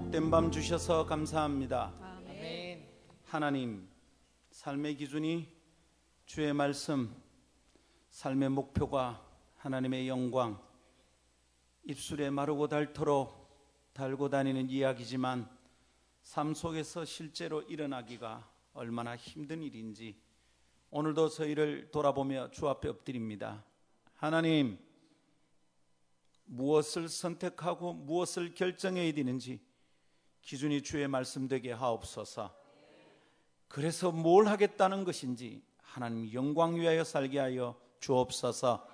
복된 밤 주셔서 감사합니다. 하나님, 삶의 기준이 주의 말씀, 삶의 목표가 하나님의 영광, 입술에 마르고 닳도록 달고 다니는 이야기지만 삶 속에서 실제로 일어나기가 얼마나 힘든 일인지 오늘도 저희를 돌아보며 주 앞에 엎드립니다. 하나님, 무엇을 선택하고 무엇을 결정해야 되는지 기준이 주의 말씀 되게 하옵소서. 그래서 뭘 하겠다는 것인지 하나님 영광 위하여 살게 하여 주옵소서.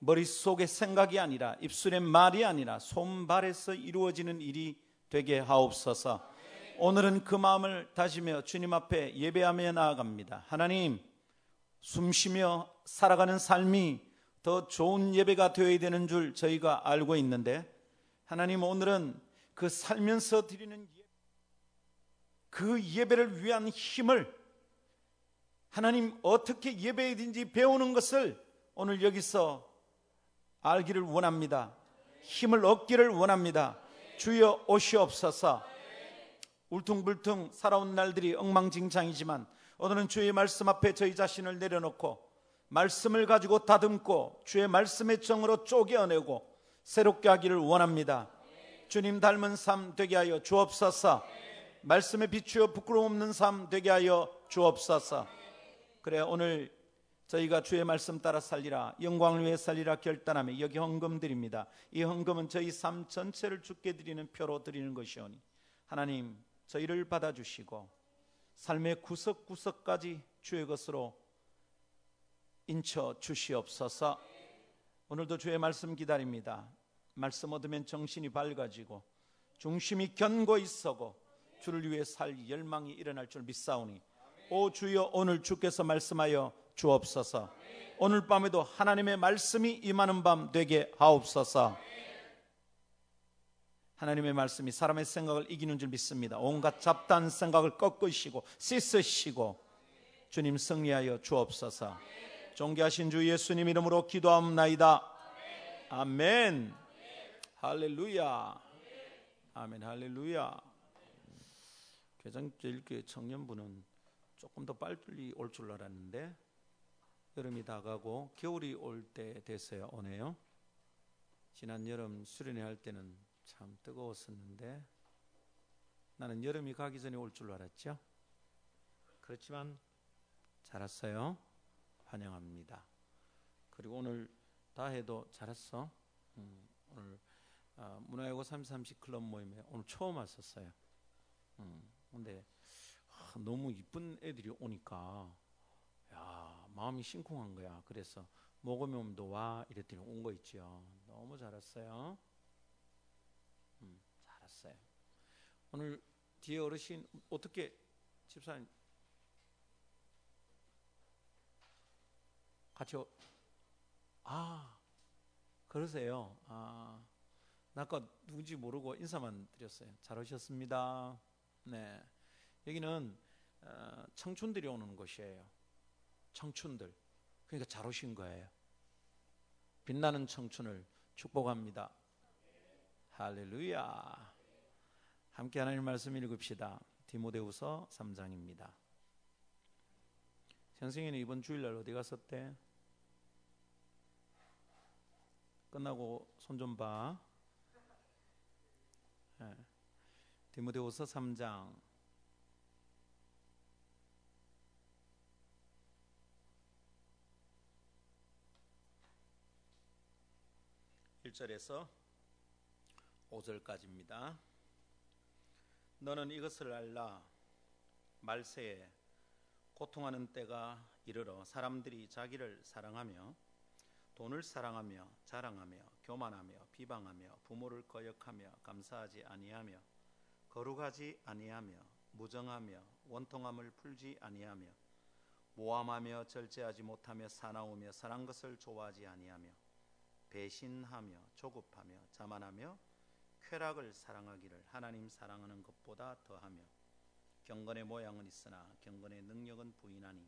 머릿속의 생각이 아니라 입술의 말이 아니라 손발에서 이루어지는 일이 되게 하옵소서. 오늘은 그 마음을 다지며 주님 앞에 예배하며 나아갑니다. 하나님, 숨 쉬며 살아가는 삶이 더 좋은 예배가 되어야 되는 줄 저희가 알고 있는데 하나님 오늘은 그 살면서 드리는 예배, 그 예배를 위한 힘을 하나님 어떻게 되는지 배우는 것을 오늘 여기서 알기를 원합니다. 힘을 얻기를 원합니다. 주여 오시옵소서. 울퉁불퉁 살아온 날들이 엉망진창이지만 오늘은 주의 말씀 앞에 저희 자신을 내려놓고 말씀을 가지고 다듬고 주의 말씀의 정으로 쪼개어내고 새롭게 하기를 원합니다. 주님 닮은 삶 되게 하여 주옵소서. 말씀에 비추어 부끄러움 없는 삶 되게 하여 주옵소서. 그래 오늘 저희가 주의 말씀 따라 살리라 영광을 위해 살리라 결단하며 여기 헌금 드립니다. 이 헌금은 저희 삶 전체를 주께 드리는 표로 드리는 것이오니 하나님 저희를 받아 주시고 삶의 구석구석까지 주의 것으로 인쳐 주시옵소서. 오늘도 주의 말씀 기다립니다. 말씀 얻으면 정신이 밝아지고 중심이 견고히 서고 주를 위해 살 열망이 일어날 줄 믿사오니 오 주여 오늘 주께서 말씀하여 주옵소서. 오늘 밤에도 하나님의 말씀이 임하는 밤 되게 하옵소서. 하나님의 말씀이 사람의 생각을 이기는 줄 믿습니다. 온갖 잡다한 생각을 꺾으시고 씻으시고 주님 승리하여 주옵소서. 존귀하신 주 예수님 이름으로 기도합나이다. 아멘. 할렐루야. 아멘. 할렐루야. 개정제일교회 청년부는 조금 더 빨리 올 줄 알았는데 여름이 다가고 겨울이 올 때 됐어요. 오네요. 지난 여름 수련회 할 때는 참 뜨거웠었는데 나는 여름이 가기 전에 올 줄 알았죠. 그렇지만 잘 왔어요. 환영합니다. 그리고 오늘 다 해도 잘했어. 음, 오늘 아, 문화예고 330 클럽 모임에 오늘 처음 왔었어요. 음, 근데 아, 너무 이쁜 애들이 오니까 야 마음이 심쿵한 거야. 그래서 모금염도 와 이랬더니 온 거 있죠. 너무 잘했어요. 음, 잘했어요. 오늘 뒤에 어르신 어떻게 집사님 같이 오... 아 그러세요. 아, 나 아까 누군지 모르고 인사만 드렸어요. 잘 오셨습니다. 네, 여기는 어, 청춘들이 오는 곳이에요. 청춘들. 그러니까 잘 오신 거예요. 빛나는 청춘을 축복합니다. 할렐루야. 함께 하나님 말씀 읽읍시다. 디모데후서 3장입니다. 선생님은 이번 주일날 어디 갔었대? 끝나고 손 좀 봐. 네. 디모데후서 3장 1절에서 5절까지입니다. 너는 이것을 알라 말세에 고통하는 때가 이르러 사람들이 자기를 사랑하며 돈을 사랑하며 자랑하며 교만하며 비방하며 부모를 거역하며 감사하지 아니하며 거룩하지 아니하며 무정하며 원통함을 풀지 아니하며 모함하며 절제하지 못하며 사나우며 사랑 것을 좋아하지 아니하며 배신하며 조급하며 자만하며 쾌락을 사랑하기를 하나님 사랑하는 것보다 더하며 경건의 모양은 있으나 경건의 능력은 부인하니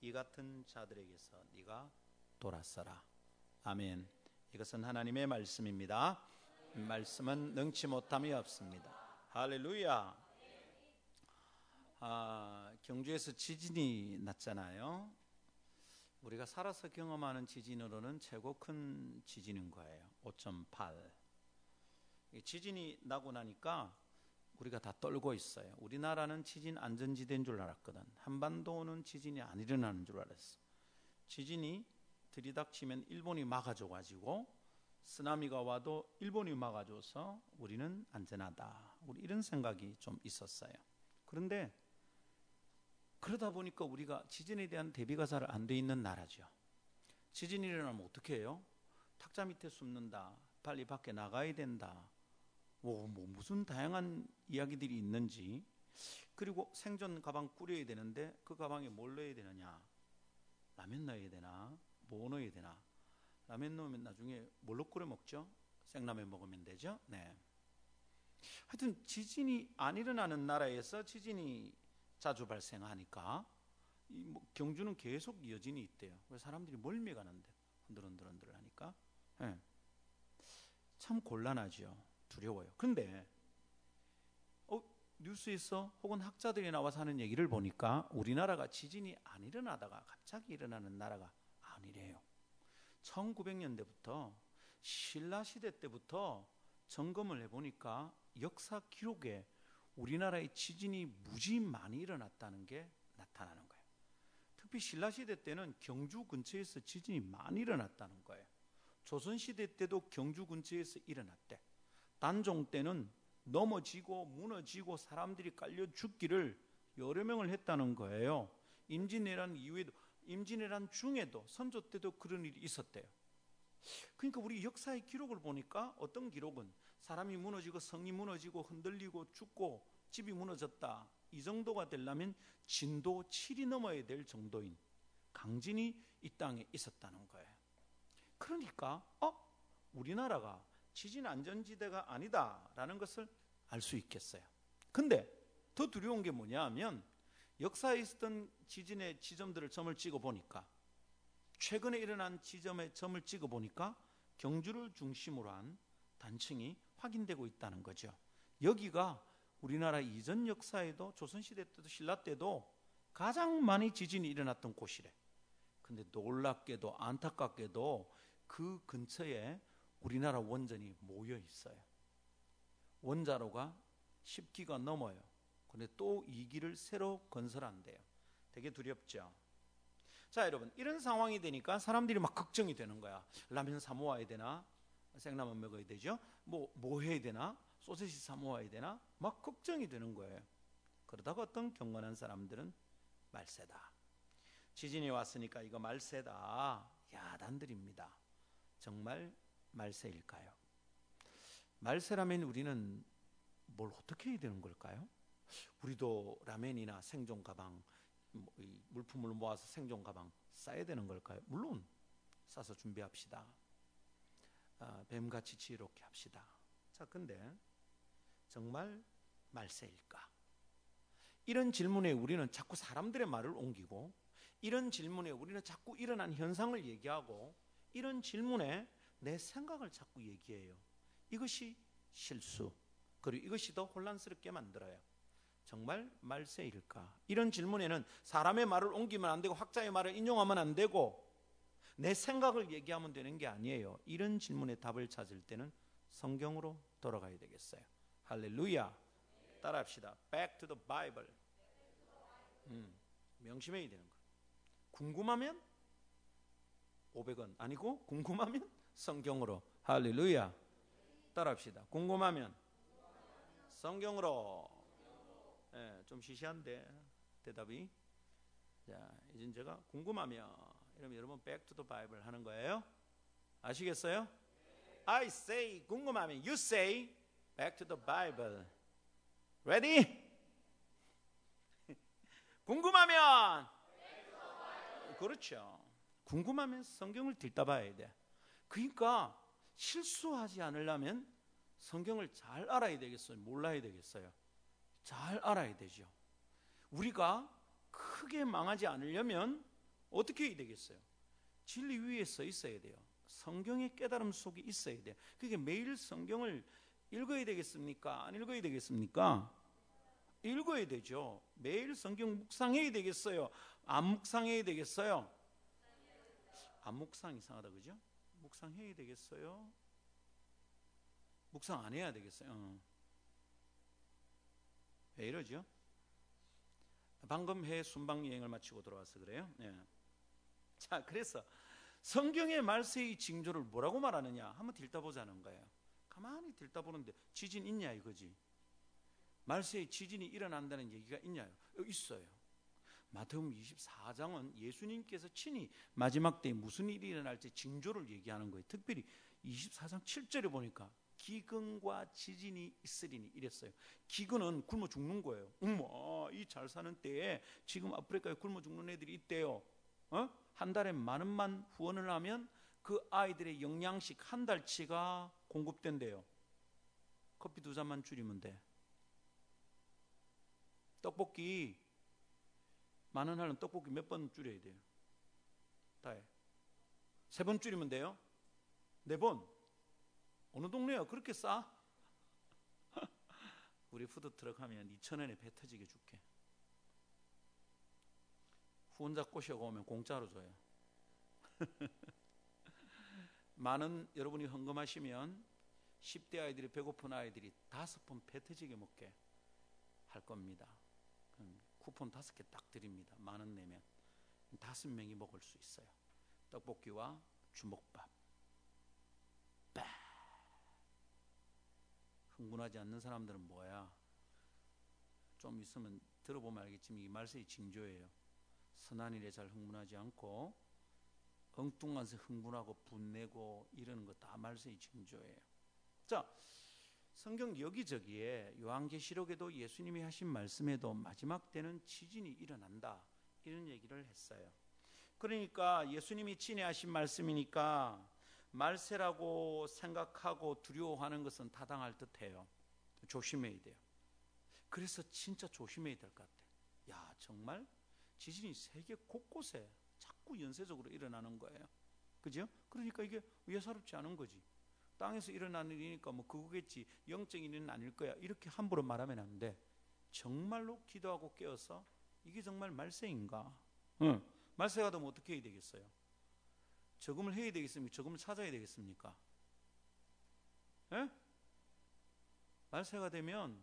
이 같은 자들에게서 네가 돌아서라. 아멘. 이것은 하나님의 말씀입니다. 말씀은 능치 못함이 없습니다. 할렐루야. 아, 경주에서 지진이 났잖아요. 우리가 살아서 경험하는 지진으로는 최고 큰 지진인 거예요. 5.8. 지진이 나고 나니까 우리가 다 떨고 있어요. 우리나라는 지진 안전지대인 줄 알았거든. 한반도는 지진이 안 일어나는 줄 알았어. 지진이 들이닥치면 일본이 막아줘 가지고 쓰나미가 와도 일본이 막아줘서 우리는 안전하다. 우리 이런 생각이 좀 있었어요. 그런데 그러다 보니까 우리가 지진에 대한 대비가 잘 안 돼 있는 나라죠. 지진이 일어나면 어떻게 해요? 탁자 밑에 숨는다. 빨리 밖에 나가야 된다. 뭐, 뭐 무슨 다양한 이야기들이 있는지 그리고 생존 가방 꾸려야 되는데 그 가방에 뭘 넣어야 되느냐? 라면 넣어야 되나? 뭐 넣어야 되나? 라면 넣으면 나중에 뭘로 끓여 먹죠? 생라면 먹으면 되죠? 네. 하여튼 지진이 안 일어나는 나라에서 지진이 자주 발생하니까 이뭐 경주는 계속 여진이 있대요. 그래서 사람들이 멀미 가는데 흔들흔들흔들 하니까 네. 참 곤란하죠. 두려워요. 근데 어, 뉴스에서 혹은 학자들이 나와서 하는 얘기를 보니까 우리나라가 지진이 안 일어나다가 갑자기 일어나는 나라가 아니래요. 1900년대부터 신라 시대 때부터 점검을 해보니까 역사 기록에 우리나라의 지진이 무지 많이 일어났다는 게 나타나는 거예요. 특히 신라 시대 때는 경주 근처에서 지진이 많이 일어났다는 거예요. 조선 시대 때도 경주 근처에서 일어났대. 단종 때는 넘어지고 무너지고 사람들이 깔려 죽기를 여러 명을 했다는 거예요. 임진왜란 이후에도 임진왜란 중에도 선조 때도 그런 일이 있었대요. 그러니까 우리 역사의 기록을 보니까 어떤 기록은 사람이 무너지고 성이 무너지고 흔들리고 죽고 집이 무너졌다. 이 정도가 되려면 진도 7이 넘어야 될 정도인 강진이 이 땅에 있었다는 거예요. 그러니까 어 우리나라가 지진 안전지대가 아니다라는 것을 알 수 있겠어요. 근데 더 두려운 게 뭐냐 하면 역사에 있었던 지진의 지점들을 점을 찍어 보니까 최근에 일어난 지점에 점을 찍어 보니까 경주를 중심으로 한 단층이 확인되고 있다는 거죠. 여기가 우리나라 이전 역사에도 조선시대 때도 신라 때도 가장 많이 지진이 일어났던 곳이래. 근데 놀랍게도 안타깝게도 그 근처에 우리나라 원전이 모여 있어요. 원자로가 10기가 넘어요. 근데 또 2기를 새로 건설한대요. 되게 두렵죠. 자, 여러분, 이런 상황이 되니까 사람들이 막 걱정이 되는 거야. 라면 사 모아야 되나? 생라면 먹어야 되죠? 뭐, 뭐 해야 되나? 소세지 사 모아야 되나? 막 걱정이 되는 거예요. 그러다가 어떤 경건한 사람들은 말세다. 지진이 왔으니까 이거 말세다. 야단들입니다. 정말 말세일까요? 말세라면 우리는 뭘 어떻게 해야 되는 걸까요? 우리도 라면이나 생존 가방, 뭐 물품을 모아서 생존 가방 싸야 되는 걸까요? 물론 싸서 준비합시다. 아, 뱀같이 지혜롭게 합시다. 자, 근데 정말 말세일까? 이런 질문에 우리는 자꾸 사람들의 말을 옮기고 이런 질문에 우리는 자꾸 일어난 현상을 얘기하고 이런 질문에 내 생각을 자꾸 얘기해요. 이것이 실수. 그리고 이것이 더 혼란스럽게 만들어요. 정말 말세일까? 이런 질문에는 사람의 말을 옮기면 안 되고 학자의 말을 인용하면 안 되고 내 생각을 얘기하면 되는 게 아니에요. 이런 질문에 답을 찾을 때는 성경으로 돌아가야 되겠어요. 할렐루야. 따라합시다. Back to the Bible. 음, 명심해야 되는 거. 궁금하면 500원 아니고 궁금하면 성경으로 할렐루야 따라합시다 궁금하면 성경으로 예, 좀 시시한데 대답이 자 이제 제가 궁금하면 이러면 여러분 the Bible 하는 거예요 아시겠어요? I say 궁금하면 you say back to the Bible ready? 궁금하면 그렇죠 궁금하면 성경을 들다 봐야 돼. 그러니까 실수하지 않으려면 성경을 잘 알아야 되겠어요. 몰라야 되겠어요. 잘 알아야 되죠. 우리가 크게 망하지 않으려면 어떻게 해야 되겠어요? 진리 위에 서 있어야 돼요. 성경의 깨달음 속에 있어야 돼요. 그게 매일 성경을 읽어야 되겠습니까? 안 읽어야 되겠습니까? 읽어야 되죠. 매일 성경 묵상해야 되겠어요. 안 묵상해야 되겠어요. 안 묵상 이상하다 그죠? 묵상해야 되겠어요. 묵상 안 해야 되겠어요. 어. 왜 이러죠? 방금 해 순방 여행을 마치고 돌아와서 그래요. 예. 자, 그래서 성경의 말세의 징조를 뭐라고 말하느냐? 한번 들다 보자는 거예요. 가만히 들다 보는데 지진 있냐 이거지. 말세에 지진이 일어난다는 얘기가 있냐요? 있어요. 마태복음 24장은 예수님께서 친히 마지막 때에 무슨 일이 일어날지 징조를 얘기하는 거예요. 특별히 24장 7절에 보니까 기근과 지진이 있으리니 이랬어요. 기근은 굶어 죽는 거예요. 어머, 이 잘 사는 때에 지금 아프리카에 굶어 죽는 애들이 있대요. 어? 한 달에 만 원만 후원을 하면 그 아이들의 영양식 한 달치가 공급된대요. 커피 두 잔만 줄이면 돼. 떡볶이 만 원 하는 떡볶이 몇 번 줄여야 돼요? 다해. 세 번 줄이면 돼요? 네 번. 어느 동네야 그렇게 싸? 우리 푸드트럭 하면 2천 원에 배 터지게 줄게. 후원자 꼬셔오면 공짜로 줘요. 많은 여러분이 헌금하시면 10대 아이들이 배고픈 아이들이 다섯 번 배 터지게 먹게 할 겁니다. 쿠폰 다섯 개 딱 드립니다. 만 원 내면 다섯 명이 먹을 수 있어요. 떡볶이와 주먹밥. 흥분하지 않는 사람들은 뭐야? 좀 있으면 들어보면 알겠지만 이 말세의 징조예요. 선한 일에 잘 흥분하지 않고 엉뚱한서 흥분하고 분내고 이러는 거 다 말세의 징조예요. 자, 성경 여기저기에 요한계시록에도 예수님이 하신 말씀에도 마지막 때는 지진이 일어난다 이런 얘기를 했어요. 그러니까 예수님이 친애하신 말씀이니까 말세라고 생각하고 두려워하는 것은 타당할 듯해요. 조심해야 돼요. 그래서 진짜 조심해야 될 것 같아. 야 정말 지진이 세계 곳곳에 자꾸 연쇄적으로 일어나는 거예요. 그죠? 그러니까 이게 예사롭지 않은 거지. 땅에서 일어나는 일이니까 뭐 그거겠지 영적인 일은 아닐 거야 이렇게 함부로 말하면 안 돼. 정말로 기도하고 깨어서 이게 정말 말세인가? 응. 말세가 되면 어떻게 해야 되겠어요? 저금을 해야 되겠습니까? 저금을 찾아야 되겠습니까? 예? 말세가 되면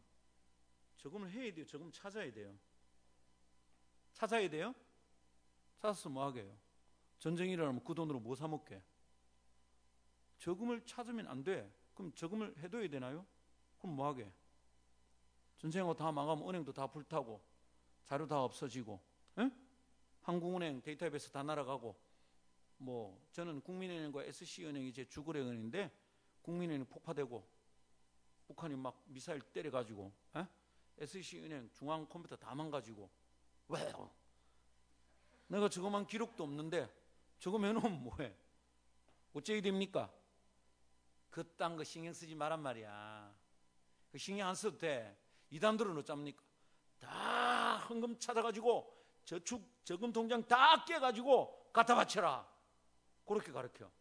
저금을 해야 돼요. 저금 찾아야 돼요. 찾아야 돼요? 찾아서 뭐 하게요? 전쟁이 일어나면 그 돈으로 뭐 사 먹게? 저금을 찾으면 안 돼. 그럼 저금을 해둬야 되나요? 그럼 뭐 하게? 전쟁하고 다 망하면 은행도 다 불타고 자료 다 없어지고 에? 한국은행 데이터베이스 다 날아가고 뭐 저는 국민은행과 SC은행이 제 주거래은인데 국민은행 폭파되고 북한이 막 미사일 때려가지고 에? SC은행 중앙 컴퓨터 다 망가지고 왜요? 내가 저거만 기록도 없는데 저거 해놓으면 뭐해? 어째야 됩니까? 그딴 거 신경 쓰지 말란 말이야. 그 신경 안 써도 돼. 이단들은 어쩝니까? 다 헌금 찾아가지고 저축 저금 통장 다 깨가지고 갖다 바쳐라. 그렇게 가르쳐.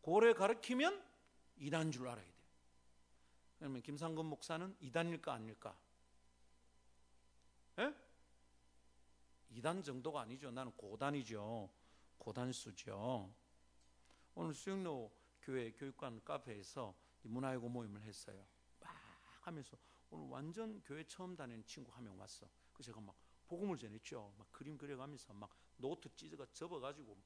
고래 가르치면 이단 줄 알아야 돼. 그러면 김상근 목사는 이단일까 아닐까? 예? 이단 정도가 아니죠. 나는 고단이죠. 고단수죠. 오늘 수영로 교회 교육관 카페에서 문화예고 모임을 했어요. 막 하면서 오늘 완전 교회 처음 다니는 친구 한 명 왔어. 그 제가 막 복음을 전했죠. 막 그림 그려가면서 막 노트 찢어가 접어가지고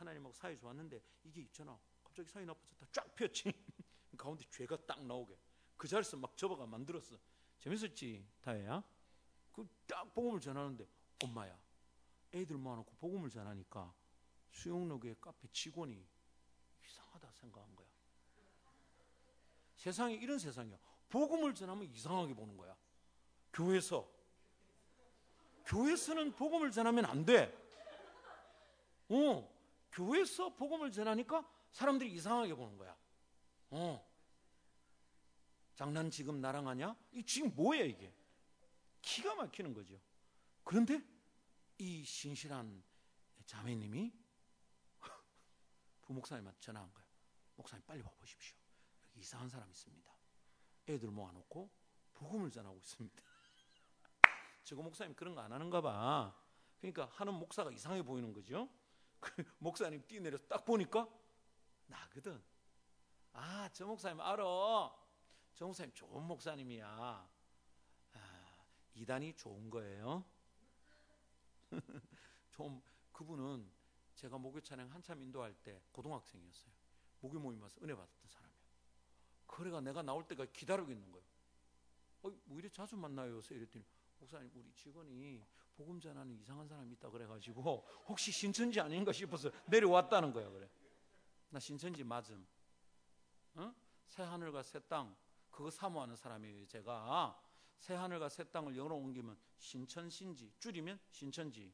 하나님하고 사이 좋았는데 이게 있잖아. 갑자기 사이 나빠졌다. 쫙 폈지. 가운데 죄가 딱 나오게. 그 자리에서 막 접어가 만들었어. 재밌었지, 다혜야? 그 딱 복음을 전하는데 엄마야. 애들 모아놓고 복음을 전하니까 수영로교회 카페 직원이 이상하다 생각한 거야. 세상에 이런 세상이야. 복음을 전하면 이상하게 보는 거야. 교회에서. 교회에서는 복음을 전하면 안 돼. 어, 교회에서 복음을 전하니까 사람들이 이상하게 보는 거야. 어. 장난 지금 나랑 하냐? 이 지금 뭐야 이게? 기가 막히는 거죠. 그런데 이 신실한 자매님이 부목사님한테 전화한 거예요. 목사님 빨리 와보십시오. 여기 이상한 사람 있습니다. 애들 모아놓고 복음을 전하고 있습니다. 저거 목사님 그런 거 안 하는가 봐. 그러니까 하는 목사가 이상해 보이는 거죠. 그 목사님 뛰내려서 딱 보니까 나거든. 아, 저 목사님 알아. 저 목사님 좋은 목사님이야. 아, 이단이 좋은 거예요. 좀 그분은 제가 목요 찬양 한참 인도할 때 고등학생이었어요. 목요 모임 와서 은혜 받았던 사람이에요. 그래가 내가 나올 때가 기다리고 있는 거예요. 어, 뭐 이래 자주 만나요? 요새 이랬더니 목사님 우리 직원이 복음 전하는 이상한 사람이 있다 그래가지고 혹시 신천지 아닌가 싶어서 내려왔다는 거야 그래. 나 신천지 맞음. 어? 새 하늘과 새 땅 그거 사모하는 사람이에요. 제가 새 하늘과 새 땅을 영어로 옮기면 신천신지 줄이면 신천지.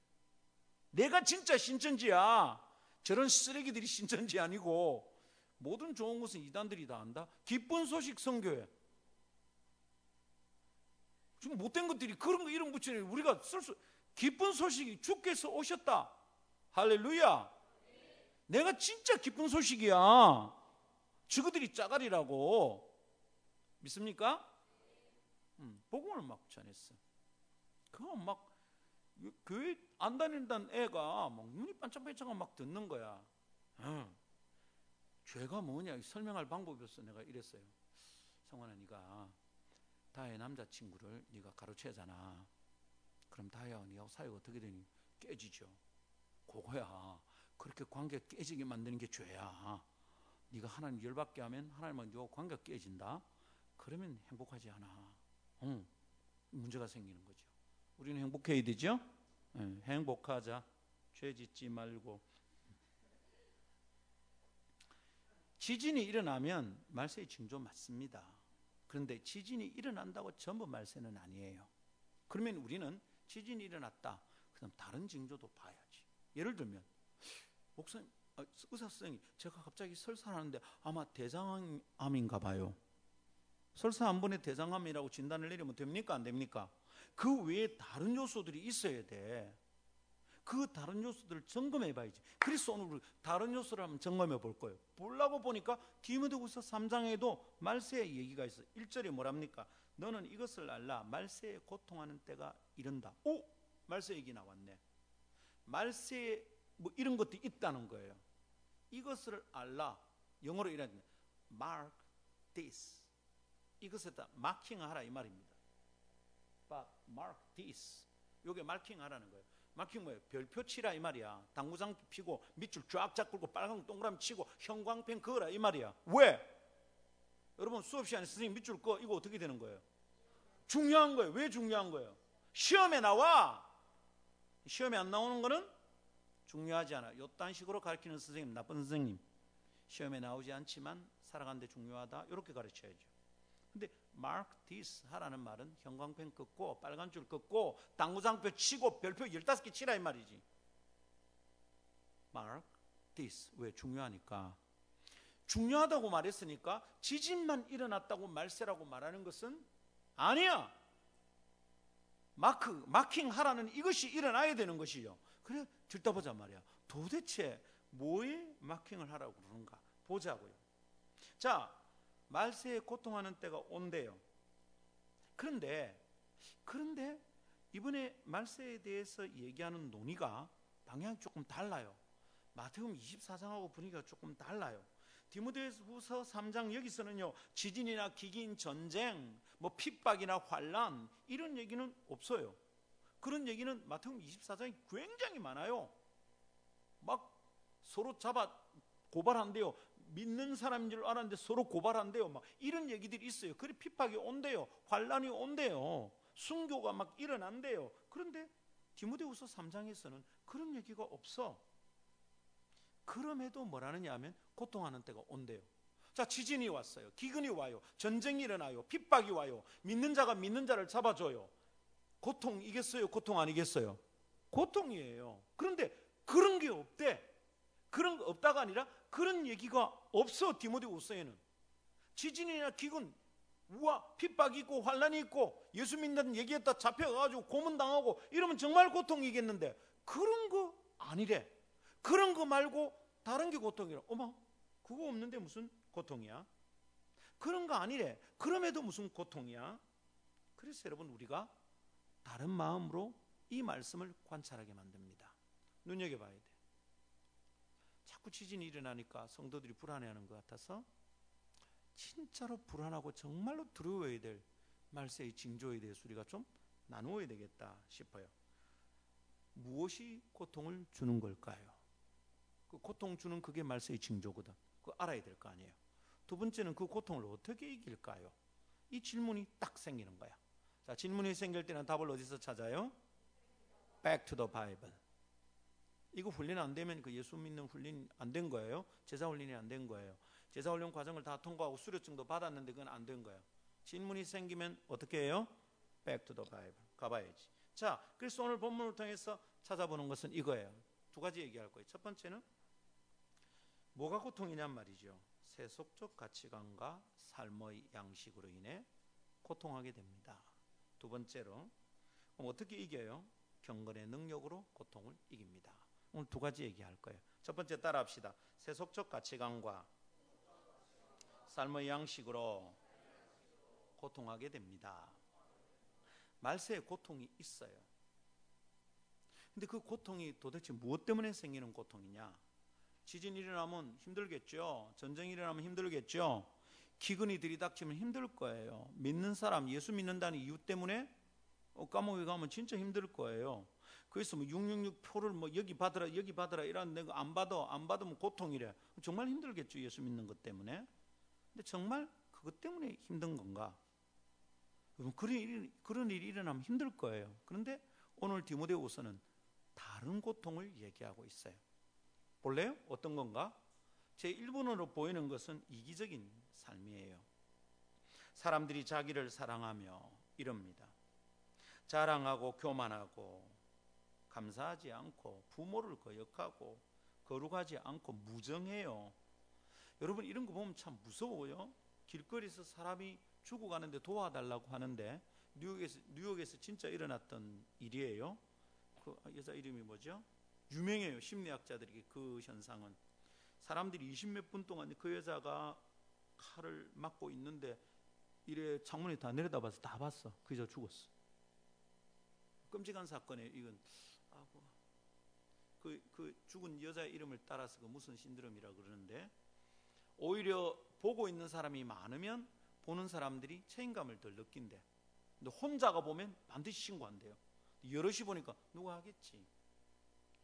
내가 진짜 신천지야. 저런 쓰레기들이 신천지 아니고 모든 좋은 것은 이단들이 다 안다. 기쁜 소식 선교회. 지금 못된 것들이 그런 거 이름 붙이는 우리가 쓸 수 기쁜 소식이 주께서 오셨다. 할렐루야. 내가 진짜 기쁜 소식이야. 저그들이 짜가리라고 믿습니까? 음, 복음을 막 전했어. 그거 막 교회 안 다닌다는 애가 막 눈이 반짝반짝하고 막 듣는 거야. 응. 죄가 뭐냐 설명할 방법이 없어. 내가 이랬어요. 성환아 네가 다혜 남자친구를 네가 가로채잖아. 그럼 다혜와 네가 사이가 어떻게 되니? 깨지죠. 그거야. 그렇게 관계 깨지게 만드는 게 죄야. 네가 하나님 열받게 하면 하나님과 네 관계가 깨진다. 그러면 행복하지 않아. 응. 문제가 생기는 거죠. 우리는 행복해야 되죠? 네, 행복하자. 죄 짓지 말고. 지진이 일어나면 말세의 징조 맞습니다. 그런데 지진이 일어난다고 전부 말세는 아니에요. 그러면 우리는 지진이 일어났다. 그다음 다른 징조도 봐야지. 예를 들면 목사님, 아, 의사 선생님, 제가 갑자기 설사하는데 아마 대장암인가 봐요. 설사 한 번에 대장암이라고 진단을 내리면 됩니까? 안 됩니까? 그 외에 다른 요소들이 있어야 돼. 그 다른 요소들을 점검해 봐야지. 그래서 오늘 다른 요소를 한번 점검해 볼 거예요. 보려고 보니까 디모데후서 3장에도 말세의 얘기가 있어. 1절에 뭐랍니까? 너는 이것을 알라. 말세에 고통하는 때가 이른다. 오! 말세 얘기 나왔네. 말세에 뭐 이런 것도 있다는 거예요. 이것을 알라. 영어로 이런 mark this. 이것에다 마킹하라 이 말입니다. But mark this. 요게 마킹하라는 거예요. 마킹 뭐예요? 별표 치라 이 말이야. 당구장 피고 밑줄 쫙쫙 긁고 빨간 동그라미 치고 형광펜 그어라 이 말이야. 왜? 여러분 수업 시간에 선생님 밑줄 끄 이거 어떻게 되는 거예요? 중요한 거예요. 왜 중요한 거예요? 시험에 나와. 시험에 안 나오는 거는 중요하지 않아. 요딴 식으로 가르치는 선생님 나쁜 선생님. 시험에 나오지 않지만 살아가는데 중요하다. 이렇게 가르쳐야죠. 근데 mark this 하라는 말은 형광펜 긋고 빨간 줄 긋고 당구장표 치고 별표 15개 치라 이 말이지. mark this 왜 중요하니까 중요하다고 말했으니까 지진만 일어났다고 말세라고 말하는 것은 아니야. 마크 마킹 하라는 이것이 일어나야 되는 것이죠. 그래 들다 보자 말이야. 도대체 뭐에 마킹을 하라고 그러는가 보자고요. 자, 말세에 고통하는 때가 온대요. 그런데 그런데 이번에 말세에 대해서 얘기하는 논의가 방향이 조금 달라요. 마태음 24장하고 분위기가 조금 달라요. 디모데후서 3장 여기서는요 지진이나 기긴 전쟁, 뭐 핍박이나 환란 이런 얘기는 없어요. 그런 얘기는 마태음 24장이 굉장히 많아요. 막 서로 잡아 고발한대요. 믿는 사람인 줄 알았는데 서로 고발한대요. 막 이런 얘기들이 있어요. 그래 핍박이 온대요. 환란이 온대요. 순교가 막 일어난대요. 그런데 디모데후서 3장에서는 그런 얘기가 없어. 그럼에도 뭐라느냐 하면 고통하는 때가 온대요. 자, 지진이 왔어요. 기근이 와요. 전쟁이 일어나요. 핍박이 와요. 믿는 자가 믿는 자를 잡아줘요. 고통이겠어요? 고통 아니겠어요? 고통이에요. 그런데 그런 게 없대. 그런 거 없다가 아니라 그런 얘기가 없어 디모데후서에는 지진이나 기근 우와 핍박이 있고 환란이 있고 예수 믿는 얘기했다 잡혀가지고 고문당하고 이러면 정말 고통이겠는데 그런 거 아니래 그런 거 말고 다른 게 고통이라 어머 그거 없는데 무슨 고통이야 그런 거 아니래. 그럼에도 무슨 고통이야? 그래서 여러분 우리가 다른 마음으로 이 말씀을 관찰하게 만듭니다. 눈여겨봐야 돼. 자꾸 지진이 일어나니까 성도들이 불안해하는 것 같아서 진짜로 불안하고 정말로 두려워야 될 말세의 징조에 대해서 우리가 좀 나누어야 되겠다 싶어요. 무엇이 고통을 주는 걸까요? 그 고통 주는 그게 말세의 징조거든. 그 알아야 될 거 아니에요. 두 번째는 그 고통을 어떻게 이길까요? 이 질문이 딱 생기는 거야. 자, 질문이 생길 때는 답을 어디서 찾아요? Back to the Bible. 이거 훈련 안 되면 그 예수 믿는 훈련 안 된 거예요. 제자 훈련이 안 된 거예요. 제사 훈련 과정을 다 통과하고 수료증도 받았는데 그건 안 된 거예요. 질문이 생기면 어떻게 해요? Back to the Bible. 가봐야지. 자, 그래서 오늘 본문을 통해서 찾아보는 것은 이거예요. 두 가지 얘기할 거예요. 첫 번째는 뭐가 고통이냔 말이죠. 세속적 가치관과 삶의 양식으로 인해 고통하게 됩니다. 두 번째로 그럼 어떻게 이겨요? 경건의 능력으로 고통을 이깁니다. 오늘 두 가지 얘기할 거예요. 첫 번째 따라합시다. 세속적 가치관과 삶의 양식으로 고통하게 됩니다. 말세에 고통이 있어요. 근데 그 고통이 도대체 무엇 때문에 생기는 고통이냐? 지진이 일어나면 힘들겠죠. 전쟁이 일어나면 힘들겠죠. 기근이 들이닥치면 힘들 거예요. 믿는 사람, 예수 믿는다는 이유 때문에 어, 감옥에 가면 진짜 힘들 거예요. 그래서 뭐 666 표를 뭐 여기 받으라, 여기 받으라 내가 안 받아, 안 받으면 고통이래. 정말 힘들겠죠. 예수 믿는 것 때문에. 근데 정말 그것 때문에 힘든 건가? 그런 일이, 그런 일이 일어나면 힘들 거예요. 그런데 오늘 디모데후서는 다른 고통을 얘기하고 있어요. 볼래요? 어떤 건가? 제 1번으로 보이는 것은 이기적인 삶이에요. 사람들이 자기를 사랑하며 이럽니다. 자랑하고 교만하고 감사하지 않고 부모를 거역하고 거룩하지 않고 무정해요. 여러분 이런 거 보면 참 무서워요. 길거리에서 사람이 죽어가는데 도와달라고 하는데 뉴욕에서 뉴욕에서 진짜 일어났던 일이에요. 그 여자 이름이 뭐죠? 유명해요. 심리학자들에게 그 현상은 사람들이 20몇 분 동안 그 여자가 칼을 맞고 있는데 이래 창문에 다 내려다봐서 다 봤어. 그 여자 죽었어. 끔찍한 사건에 이건 아고 그, 그 죽은 여자 이름을 따라서 그 무슨 신드롬이라 그러는데 오히려 보고 있는 사람이 많으면 보는 사람들이 책임감을 덜 느낀대. 근데 혼자가 보면 반드시 신고한대요. 여럿이 보니까 누가 하겠지.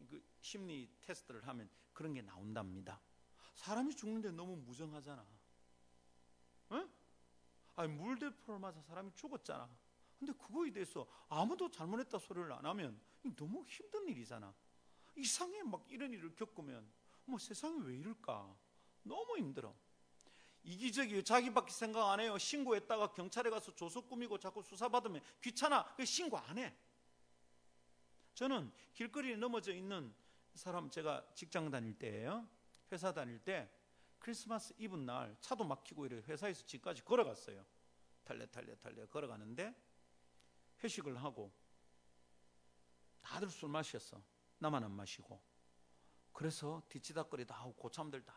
그 심리 테스트를 하면 그런 게 나온답니다. 사람이 죽는데 너무 무정하잖아. 응? 아니 물대포를 맞아 사람이 죽었잖아. 근데 그거에 대해서 아무도 잘못했다 소리를 안 하면 너무 힘든 일이잖아. 이상해 막 이런 일을 겪으면 뭐 세상이 왜 이럴까? 너무 힘들어. 이기적이에요. 자기밖에 생각 안 해요. 신고했다가 경찰에 가서 조서 꾸미고 자꾸 수사받으면 귀찮아. 신고 안 해. 저는 길거리에 넘어져 있는 사람 제가 직장 다닐 때예요. 회사 다닐 때 크리스마스 이브 날 차도 막히고 이래 회사에서 집까지 걸어갔어요. 탈래 탈래 탈래 걸어가는데 회식을 하고 다들 술 마셨어. 나만 안 마시고. 그래서 뒤치다거리 다 하고 고참들 다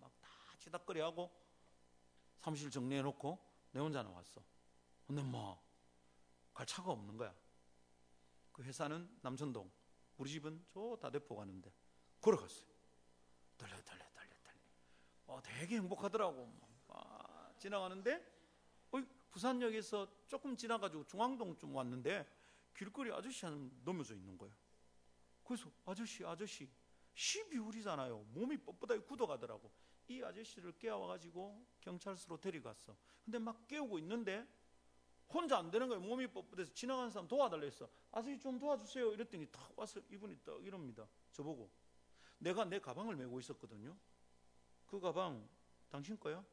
막 다 치다거리 하고 사무실 정리해 놓고 내 혼자 나왔어. 근데 뭐 갈 차가 없는 거야. 그 회사는 남천동, 우리 집은 저 다대포 가는데 걸어갔어요. 달려 달려 달려 달려. 어, 되게 행복하더라고. 아, 지나가는데 어, 부산역에서 조금 지나가지고 중앙동쯤 왔는데 길거리 아저씨 한 넘어져 있는 거예요. 그래서 아저씨 아저씨 12월이잖아요. 몸이 뻣뻣하게 굳어가더라고. 이 아저씨를 깨워가지고 경찰서로 데려갔어. 근데 막 깨우고 있는데 혼자 안 되는 거예요. 몸이 뻣뻣해서 지나가는 사람 도와달라 했어. 아저씨 좀 도와주세요. 이랬더니 탁 와서 이분이 딱 이럽니다. 저보고. 내가 내 가방을 메고 있었거든요. 그 가방 당신 거야?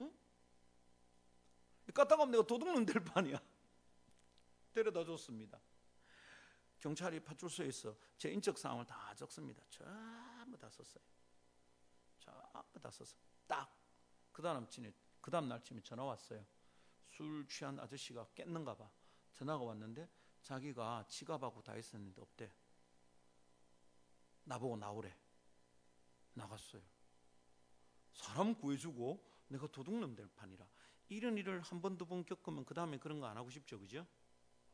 응? 까딱하면 내가 도둑놈 될 판이야. 데려다 줬습니다. 경찰이 파출소에서 제 인적 사항을 다 적습니다. 전부 다 썼어요. 전부 다 썼어. 딱. 그 다음 쯤에, 그 다음 날쯤에 전화 왔어요. 술 취한 아저씨가 깼는가 봐. 전화가 왔는데 자기가 지갑하고 다 있었는데 없대. 나보고 나오래. 나갔어요. 사람 구해주고 내가 도둑놈 될 판이라. 이런 일을 한 번 두 번 겪으면 그 다음에 그런 거 안 하고 싶죠, 그죠?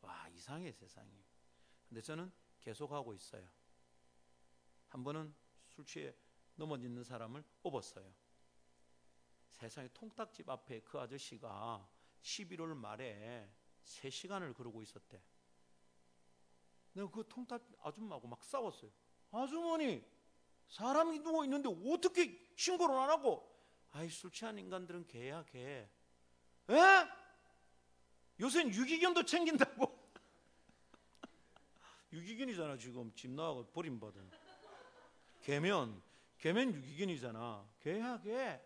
와 이상해 세상이. 근데 저는 계속 하고 있어요. 한 번은 술 취해 넘어지는 사람을 업었어요. 세상에 통닭집 앞에 그 아저씨가 11월 말에 3시간을 그러고 있었대. 내가 그 통닭 아줌마하고 막 싸웠어요. 아주머니, 사람이 누워 있는데 어떻게 신고를 안 하고? 아이 술 취한 인간들은 개야 개. 에? 요새는 유기견도 챙긴다고. 유기견이잖아 지금 집 나가고 버림받은. 개면 개면 유기견이잖아. 개야 개.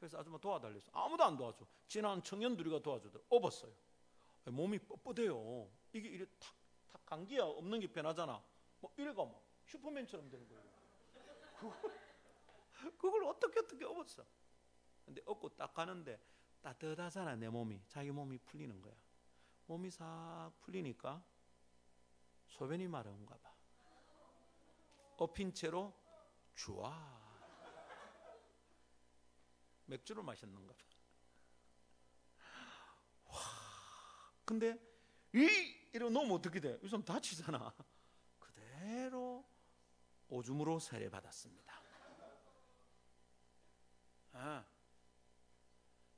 그래서 아줌마 도와달랬어. 아무도 안 도와줘. 지난 청년들이가 도와주더라. 업었어요. 몸이 뻣뻣해요. 이게 이래 탁, 탁 감기야 없는 게 편하잖아. 뭐 이래가 막 슈퍼맨처럼 되는 거예요. 그걸, 그걸 어떻게 어떻게 업었어. 근데 업고 딱 가는데 따뜻하잖아 내 몸이. 자기 몸이 풀리는 거야. 몸이 싹 풀리니까 소변이 마려운가 봐. 엎인 채로 좋아. 맥주를 마셨는가 봐. 와, 근데 이 이러 놓으면 어떻게 돼? 요즘 다치잖아. 그대로 오줌으로 세례 받았습니다. 아,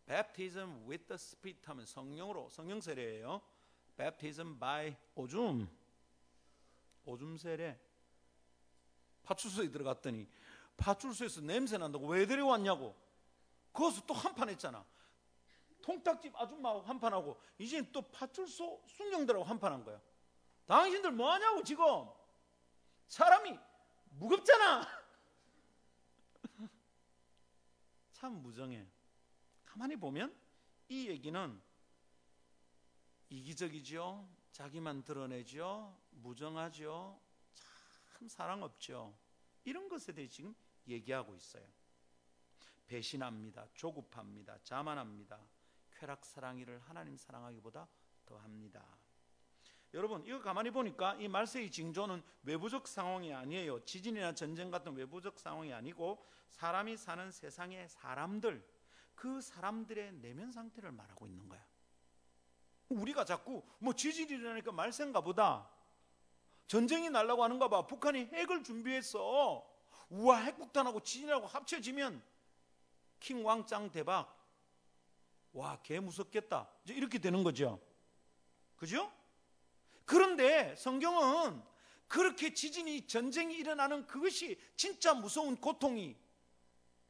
baptism with the spirit 하면 성령으로 성령 세례예요. baptism by 오줌. 오줌 세례. 파출소에 들어갔더니 파출소에서 냄새 난다고 왜 데려왔냐고. 거기서 또 한 판 했잖아. 통닭집 아줌마하고 한 판 하고 이제 또 파출소 순경들하고 한 판 한 거야. 당신들 뭐 하냐고 지금. 사람이 무겁잖아. 참 무정해. 가만히 보면 이 얘기는 이기적이죠. 자기만 드러내죠. 무정하죠. 참 사랑 없죠. 이런 것에 대해 지금 얘기하고 있어요. 배신합니다. 조급합니다. 자만합니다. 쾌락 사랑이를 하나님 사랑하기보다 더합니다. 여러분 이거 가만히 보니까 이 말세의 징조는 외부적 상황이 아니에요. 지진이나 전쟁 같은 외부적 상황이 아니고 사람이 사는 세상의 사람들 그 사람들의 내면 상태를 말하고 있는 거야. 우리가 자꾸 뭐 지진이 일어나니까 말세인가 보다. 전쟁이 날라고 하는가 봐. 북한이 핵을 준비했어. 우와 핵폭탄하고 지진하고 합쳐지면 킹 왕짱 대박. 와, 개 무섭겠다. 이제 이렇게 되는 거죠. 그죠? 그런데 성경은 그렇게 지진이 전쟁이 일어나는 그것이 진짜 무서운 고통이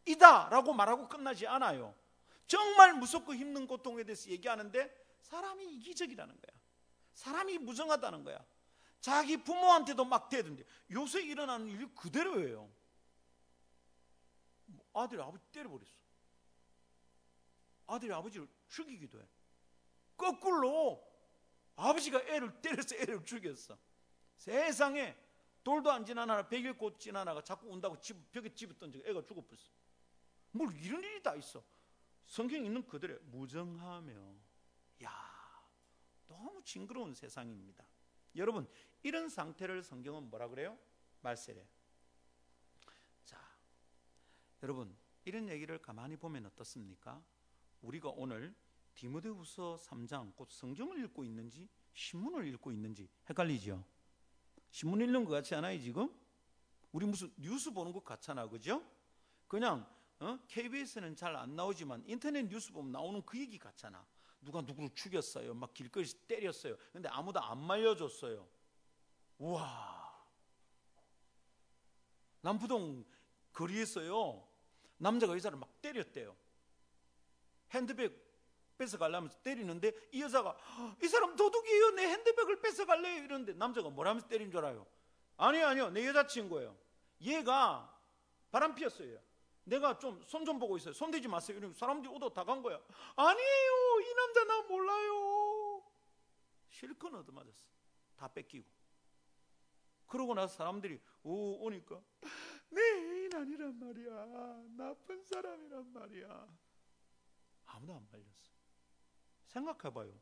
이다라고 말하고 끝나지 않아요. 정말 무섭고 힘든 고통에 대해서 얘기하는데 사람이 이기적이라는 거야. 사람이 무정하다는 거야. 자기 부모한테도 막 대던데 요새 일어나는 일이 그대로예요. 아들이 아버지 때려버렸어. 아들이 아버지를 죽이기도 해. 거꾸로 아버지가 애를 때려서 애를 죽였어. 세상에 돌도 안 지나나 백일 꽃 지나나가 자꾸 온다고 집, 벽에 집어 던지고 애가 죽어버렸어. 뭘 이런 일이 다 있어. 성경 있는 그들의 무정하며 야 너무 징그러운 세상입니다. 여러분 이런 상태를 성경은 뭐라 그래요? 말세래. 자 여러분 이런 얘기를 가만히 보면 어떻습니까? 우리가 오늘 디모데후서 3장 곧 성경을 읽고 있는지 신문을 읽고 있는지 헷갈리죠? 신문 읽는 것 같지 않아요 지금? 우리 무슨 뉴스 보는 것 같잖아 그죠? 그냥 어? KBS는 잘 안 나오지만 인터넷 뉴스 보면 나오는 그 얘기 같잖아 누가 누구를 죽였어요 막 길거리에서 때렸어요 근데 아무도 안 말려줬어요 우와 남부동 거리에서요 남자가 여자를 막 때렸대요 핸드백 뺏어가려면서 때리는데 이 여자가 이 사람 도둑이에요. 내 핸드백을 뺏어갈래요. 이러는데 남자가 뭐라면서 때린 줄 알아요 아니요 아니요. 내 여자친구예요. 얘가 바람 피웠어요 내가 좀 손 좀 보고 있어요. 손 대지 마세요. 이러면 사람들이 오도 다 간 거야 아니에요. 이 남자 나 몰라요. 실컷 얻어맞았어. 다 뺏기고. 그러고 나서 사람들이 오 오니까 내 애인 아니란 말이야. 나쁜 사람이란 말이야 아무도 안 말렸어 생각해봐요.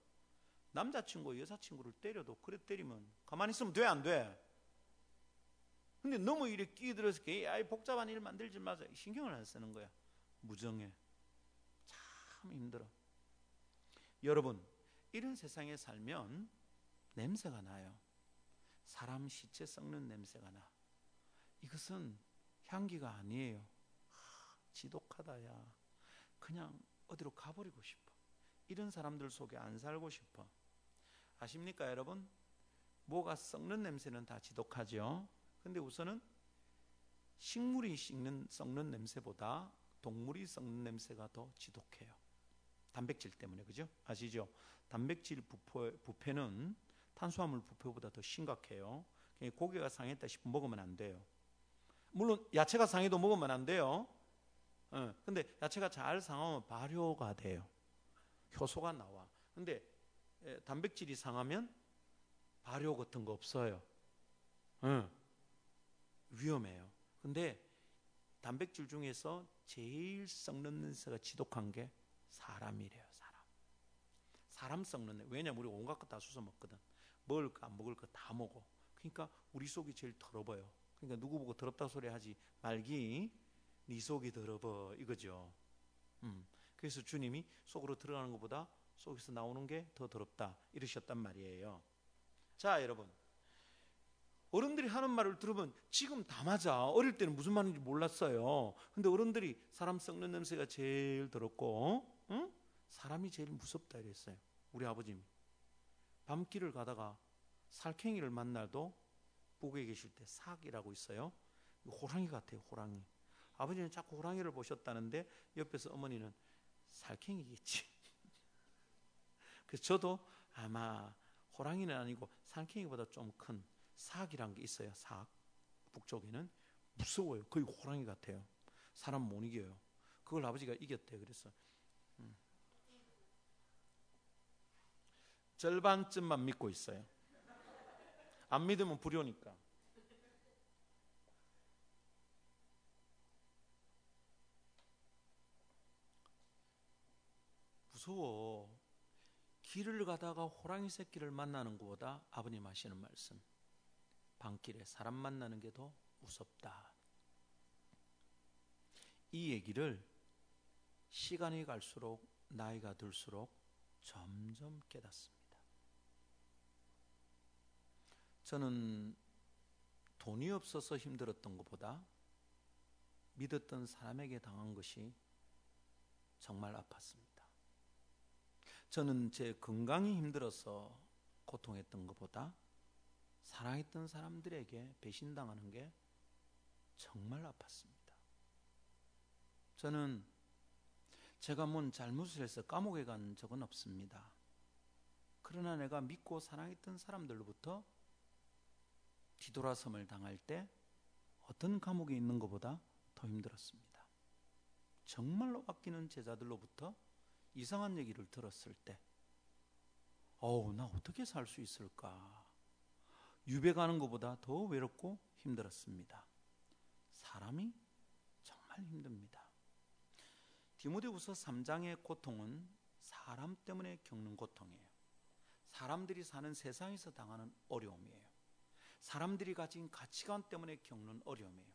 남자친구, 여자친구를 때려도 그래 때리면 가만히 있으면 돼, 안 돼? 근데 너무 이렇게 끼들어서 아이 복잡한 일 만들지 마세요. 신경을 안 쓰는 거야. 무정해. 참 힘들어. 여러분, 이런 세상에 살면 냄새가 나요. 사람 시체 썩는 냄새가 나. 이것은 향기가 아니에요. 하, 지독하다야. 그냥 어디로 가버리고 싶어. 이런 사람들 속에 안 살고 싶어. 아십니까, 여러분? 뭐가 썩는 냄새는 다 지독하죠. 근데 우선은 식물이 썩는, 썩는 냄새보다 동물이 썩는 냄새가 더 지독해요. 단백질 때문에 그죠? 아시죠? 단백질 부패, 부패는 탄수화물 부패보다 더 심각해요. 고기가 상했다 싶으면 먹으면 안 돼요. 물론 야채가 상해도 먹으면 안 돼요. 어, 근데 야채가 잘 상하면 발효가 돼요. 효소가 나와. 근데 단백질이 상하면 발효 같은 거 없어요. 어, 위험해요. 근데 단백질 중에서 제일 썩는 냄새가 지독한 게 사람이래요. 사람. 사람 썩는 냄새. 왜냐면 우리 온갖 거다 주워 먹거든. 먹을 거 안 먹을 거 다 먹어. 그러니까 우리 속이 제일 더러워요. 그러니까 누구 보고 더럽다 소리 하지 말기. 네 속이 더러워 이거죠. 음. 그래서 주님이 속으로 들어가는 것보다 속에서 나오는 게 더 더럽다 이러셨단 말이에요. 자, 여러분. 어른들이 하는 말을 들으면 지금 다 맞아. 어릴 때는 무슨 말인지 몰랐어요. 근데 어른들이 사람 썩는 냄새가 제일 더럽고, 응? 사람이 제일 무섭다 이랬어요. 우리 아버님이. 밤길을 가다가 살쾡이를 만나도 북에 계실 때 삭이라고 있어요. 호랑이 같아요, 호랑이. 아버지는 자꾸 호랑이를 보셨다는데 옆에서 어머니는 살쾡이겠지. 그래서 저도 아마 호랑이는 아니고 살쾡이보다 좀 큰 사악이란 게 있어요. 사악. 북쪽에는 무서워요. 거의 호랑이 같아요. 사람 못 이겨요. 그걸 아버지가 이겼대. 그래서 음. 절반쯤만 믿고 있어요. 안 믿으면 불효니까. 무서워. 길을 가다가 호랑이 새끼를 만나는 것보다 아버님 하시는 말씀. 밤길에 사람 만나는 게 더 무섭다. 이 얘기를 시간이 갈수록 나이가 들수록 점점 깨닫습니다. 저는 돈이 없어서 힘들었던 것보다 믿었던 사람에게 당한 것이 정말 아팠습니다. 저는 제 건강이 힘들어서 고통했던 것보다 사랑했던 사람들에게 배신당하는 게 정말 아팠습니다. 저는 제가 뭔 잘못을 해서 감옥에 간 적은 없습니다. 그러나 내가 믿고 사랑했던 사람들로부터 뒤돌아섬을 당할 때 어떤 감옥에 있는 것보다 더 힘들었습니다. 정말로 아끼는 제자들로부터 이상한 얘기를 들었을 때, 어우, 나 어떻게 살 수 있을까? 유배 가는 것보다 더 외롭고 힘들었습니다. 사람이 정말 힘듭니다. 디모데후서 3장의 고통은 사람 때문에 겪는 고통이에요. 사람들이 사는 세상에서 당하는 어려움이에요. 사람들이 가진 가치관 때문에 겪는 어려움이에요.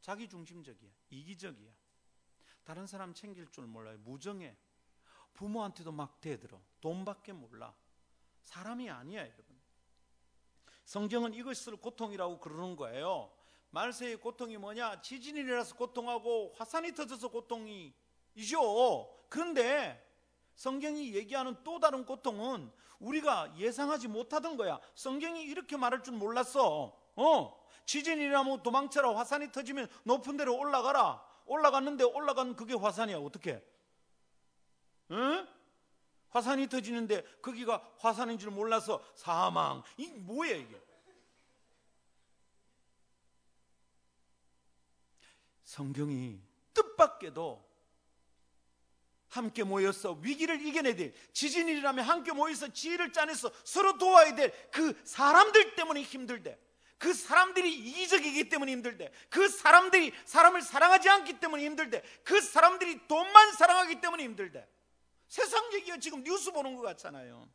자기 중심적이야. 이기적이야. 다른 사람 챙길 줄 몰라요. 무정해. 부모한테도 막 대들어. 돈밖에 몰라. 사람이 아니야, 여러분. 성경은 이것을 고통이라고 그러는 거예요. 말세의 고통이 뭐냐? 지진이 일어나서 고통하고 화산이 터져서 고통이죠. 그런데 성경이 얘기하는 또 다른 고통은 우리가 예상하지 못하던 거야. 성경이 이렇게 말할 줄 몰랐어. 어, 지진이 일어나면 도망쳐라. 화산이 터지면 높은 데로 올라가라. 올라갔는데 올라간 그게 화산이야. 어떻게? 응? 화산이 터지는데 거기가 화산인 줄 몰라서 사망. 이 뭐야 이게? 성경이 뜻밖에도 함께 모여서 위기를 이겨내야 될 지진이 일어나면 함께 모여서 지혜를 짜내서 서로 도와야 될 그 사람들 때문에 힘들대. 그 사람들이 이기적이기 때문에 힘들대. 그 사람들이 사람을 사랑하지 않기 때문에 힘들대. 그 사람들이 돈만 사랑하기 때문에 힘들대. 세상 얘기가 지금 뉴스 보는 것 같잖아요.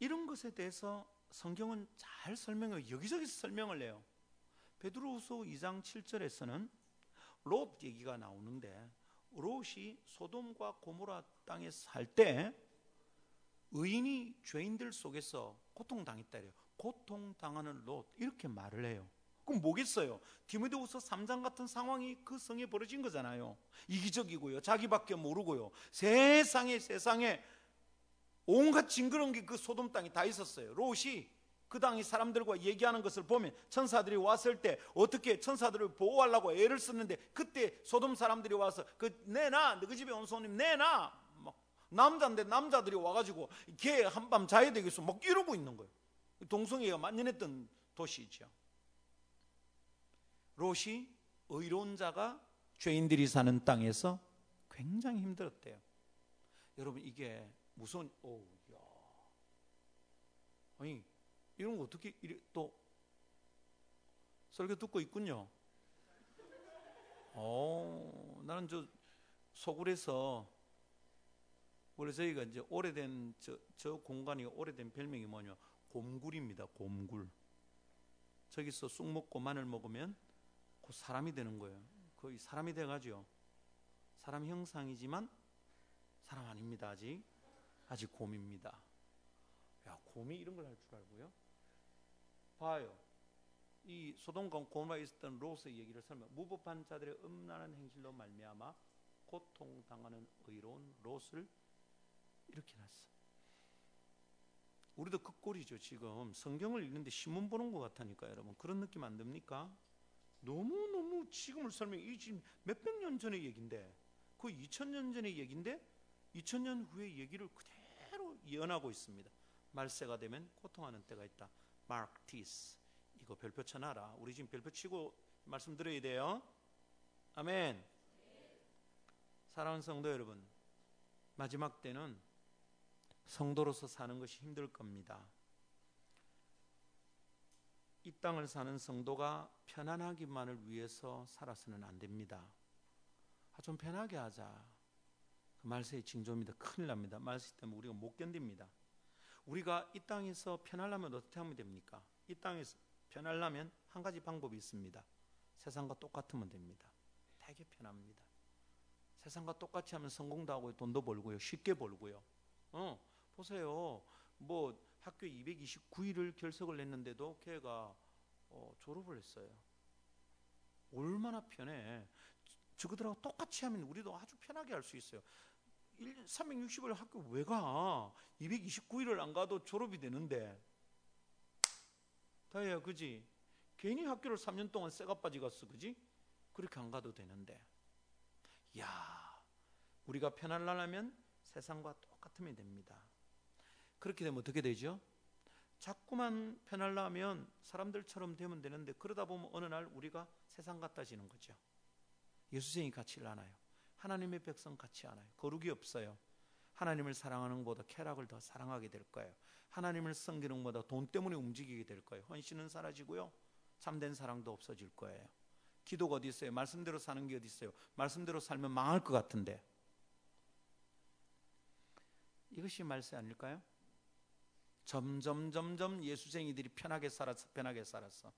이런 것에 대해서 성경은 잘 설명을 여기저기서 설명을 해요. 베드로후서 2장 7절에서는 롯 얘기가 나오는데 롯이 소돔과 고모라 땅에 살 때 의인이 죄인들 속에서 고통당했다 이래요. 고통당하는 롯 이렇게 말을 해요. 그럼 뭐겠어요? 디모데후서 3장 같은 상황이 그 성에 벌어진 거잖아요. 이기적이고요. 자기밖에 모르고요. 세상에 세상에 온갖 징그러운 게 그 소돔 땅에 다 있었어요. 롯이 그 당의 사람들과 얘기하는 것을 보면 천사들이 왔을 때 어떻게 천사들을 보호하려고 애를 썼는데 그때 소돔 사람들이 와서 그 내놔 너희 집에 온 손님 내놔 막 남자인데 남자들이 와가지고 걔 한밤 자야 되겠어 막 이러고 있는 거예요. 동성애가 만연했던 도시죠. 롯이 의로운 자가 죄인들이 사는 땅에서 굉장히 힘들었대요. 여러분 이게 무서운 오, 야. 아니 이런 거 어떻게 이래, 또 설교 듣고 있군요. 어, 나는 저 소굴에서 원래 저희가 이제 오래된 저, 저 공간이 오래된 별명이 뭐냐 곰굴입니다. 곰굴. 저기서 쑥 먹고 마늘 먹으면 그 사람이 되는 거예요. 거의 사람이 돼가지고 사람 형상이지만 사람 아닙니다. 아직 아직 곰입니다. 야 곰이 이런 걸 할 줄 알고요. 봐요. 이 소돔과 고모라에 있었던 롯의 얘기를 설명. 무법한 자들의 음란한 행실로 말미암아 고통 당하는 의로운 롯을 이렇게 놨어. 우리도 그 꼴이죠 지금 성경을 읽는데 신문 보는 것 같다니까 여러분 그런 느낌 안 듭니까? 너무 너무 지금을 설명 이 지금 몇백 년 전의 얘긴데 그 2000년 전의 얘긴데 2000년 후의 얘기를 그대로 예언하고 있습니다. 말세가 되면 고통하는 때가 있다. 마크 티스 이거 별표 쳐놔라. 우리 지금 별표 치고 말씀 드려야 돼요. 아멘. 사랑하는 성도 여러분, 마지막 때는 성도로서 사는 것이 힘들 겁니다. 이 땅을 사는 성도가 편안하기만을 위해서 살아서는 안 됩니다. 아, 좀 편하게 하자. 그 말세의 징조입니다. 큰일 납니다. 말세 때문에 우리가 못 견딥니다. 우리가 이 땅에서 편하려면 어떻게 하면 됩니까? 이 땅에서 편하려면 한 가지 방법이 있습니다. 세상과 똑같으면 됩니다. 되게 편합니다. 세상과 똑같이 하면 성공도 하고 돈도 벌고요. 쉽게 벌고요. 어, 보세요. 뭐 학교 229일을 결석을 냈는데도 걔가 어, 졸업을 했어요. 얼마나 편해. 저그들하고 똑같이 하면 우리도 아주 편하게 할 수 있어요. 1년 360일 학교 왜 가? 229일을 안 가도 졸업이 되는데. 다혜야, 그지? 괜히 학교를 3년 동안 쇠가 빠지 갔어, 그지? 그렇게 안 가도 되는데. 야, 우리가 편안하려면 세상과 똑같으면 됩니다. 그렇게 되면 어떻게 되죠? 자꾸만 편하려면 사람들처럼 되면 되는데 그러다 보면 어느 날 우리가 세상 같아지는 거죠. 예수생이 같이 않아요. 하나님의 백성 같지 않아요. 거룩이 없어요. 하나님을 사랑하는 것보다 쾌락을 더 사랑하게 될 거예요. 하나님을 섬기는 것보다 돈 때문에 움직이게 될 거예요. 헌신은 사라지고요. 참된 사랑도 없어질 거예요. 기도가 어디 있어요? 말씀대로 사는 게 어디 있어요? 말씀대로 살면 망할 것 같은데. 이것이 말세 아닐까요? 점점 점점 예수쟁이들이 편하게 살았어. 편하게 살았어.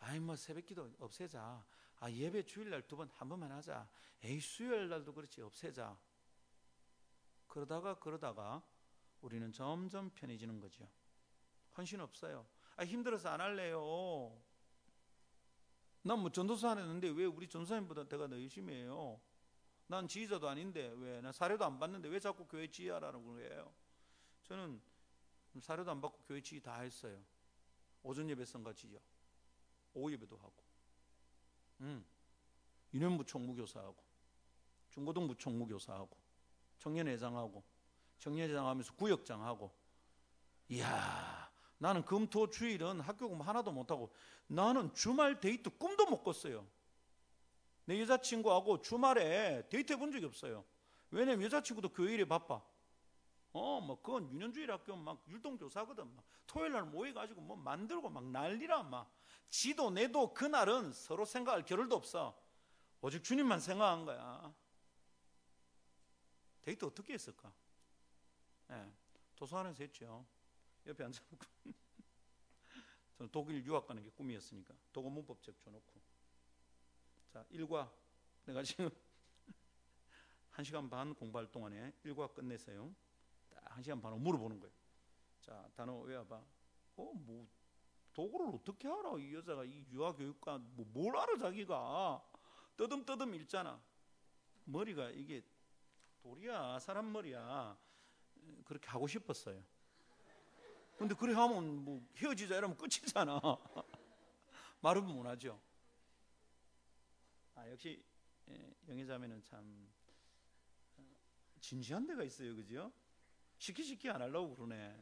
아이 뭐 새벽기도 없애자. 아 예배 주일날 두 번 한 번만 하자. 에이 수요일 날도 그렇지 없애자. 그러다가 그러다가 우리는 점점 편해지는 거죠. 헌신 없어요. 아 힘들어서 안 할래요. 난 뭐 전도사 안 했는데 왜 우리 전사님보다 내가 더 열심히 해요? 난 지휘자도 아닌데 왜? 나 사례도 안 받는데 왜 자꾸 교회 지휘하라는 거예요? 저는 사례도 안 받고 교회 지휘 다 했어요. 오전 예배 성가지요. 오후 예배도 하고. 음. 유년부 총 무교사하고 중고등 부 총 무교사하고 청년회장하고 청년회장하면서 구역장하고 이야 나는 금토 주일은 학교 공부 하나도 못하고 나는 주말 데이트 꿈도 못 꿨어요 내 여자친구하고 주말에 데이트 해본 적이 없어요 왜냐면 여자친구도 교일에 바빠 어, 뭐, 그건 유년주일 학교 막 율동교사거든. 막. 토요일 날 모여가지고 뭐 만들고 막 난리라, 막. 지도 내도 그날은 서로 생각할 겨를도 없어. 오직 주님만 생각한 거야. 데이트 어떻게 했을까? 네, 도서관에서 했죠. 옆에 앉아놓고. 저는 독일 유학 가는 게 꿈이었으니까. 독어 문법 책 줘놓고. 자, 일과 내가 지금 한 시간 반 공부할 동안에 일과 끝내서요. 딱한 시간 반을 물어보는 거예요. 자, 단어 외워봐. 어, 뭐 도구를 어떻게 알아? 이 여자가 이 유아 교육과 뭐 뭘 알아 자기가 떠듬떠듬 읽잖아. 머리가 이게 돌이야 사람 머리야. 그렇게 하고 싶었어요. 근데 그래 하면 뭐 헤어지자 이러면 끝이잖아. 말은 못 하죠. 아 역시 예, 영애자매는 참 어, 진지한 데가 있어요, 그죠? 쉽게 안 하려고 그러네.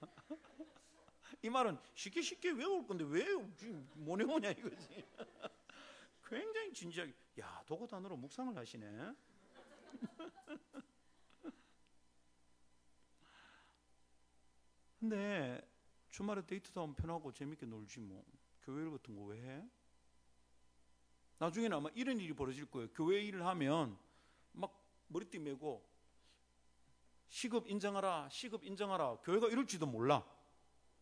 이 말은 쉽게 쉽게 외울 건데 왜 못 외우냐 이거지. 굉장히 진지하게, 야 도구 단어로 묵상을 하시네. 근데 주말에 데이트도 하면 편하고 재밌게 놀지 뭐 교회 일 같은 거 왜 해? 나중에는 아마 이런 일이 벌어질 거예요. 교회 일을 하면 막 머리띠 메고 시급 인정하라, 시급 인정하라. 교회가 이럴지도 몰라.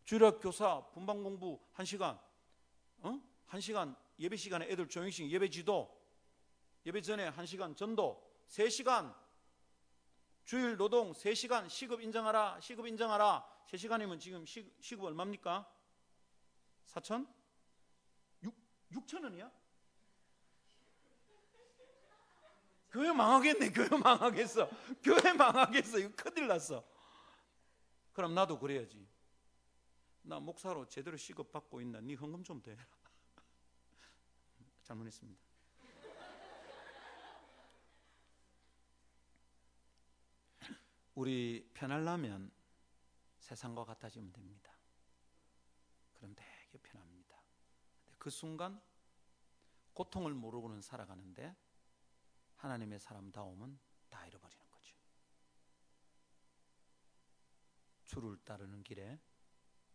주일학 교사 분방 공부 한 시간, 어? 한 시간 예배 시간에 애들 조용식 예배 지도, 예배 전에 한 시간 전도, 세 시간 주일 노동 3시간 시급 인정하라, 시급 인정하라. 3시간이면 지금 시, 시급 얼마입니까? 4천? 6, 6천 원이야? 교회 망하겠네. 교회 망하겠어. 교회 망하겠어. 이거 큰일 났어. 그럼 나도 그래야지. 나 목사로 제대로 시급 받고 있나? 네 헌금 좀 대. 잘못했습니다. 우리 편하려면 세상과 같아지면 됩니다. 그럼 되게 편합니다. 그 순간 고통을 모르고는 살아가는데 하나님의 사람다움은 다 잃어버리는 거죠. 주를 따르는 길에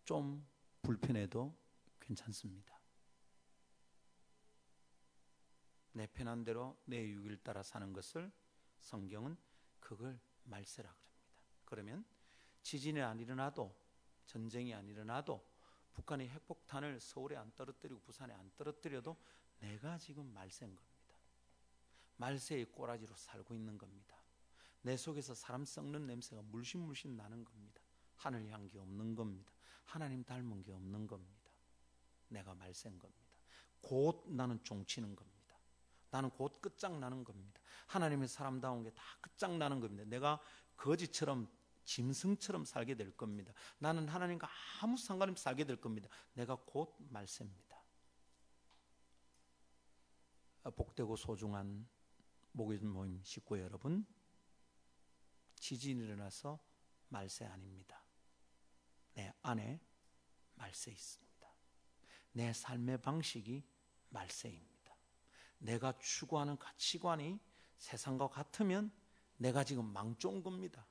좀 불편해도 괜찮습니다. 내 편한 대로 내 유익을 따라 사는 것을 성경은 그걸 말세라 그럽니다. 그러면 지진이 안 일어나도 전쟁이 안 일어나도 북한이 핵폭탄을 서울에 안 떨어뜨리고 부산에 안 떨어뜨려도 내가 지금 말세인 겁니다. 말세의 꼬라지로 살고 있는 겁니다. 내 속에서 사람 썩는 냄새가 물씬물씬 나는 겁니다. 하늘 향기 없는 겁니다. 하나님 닮은 게 없는 겁니다. 내가 말세인 겁니다. 곧 나는 종치는 겁니다. 나는 곧 끝장나는 겁니다. 하나님의 사람다운 게 다 끝장나는 겁니다. 내가 거지처럼 짐승처럼 살게 될 겁니다. 나는 하나님과 아무 상관없이 살게 될 겁니다. 내가 곧 말세입니다. 복되고 소중한 목요일 모임 식구 여러분, 지진이 일어나서 말세 아닙니다. 내 안에 말세 있습니다. 내 삶의 방식이 말세입니다. 내가 추구하는 가치관이 세상과 같으면 내가 지금 망종 겁니다.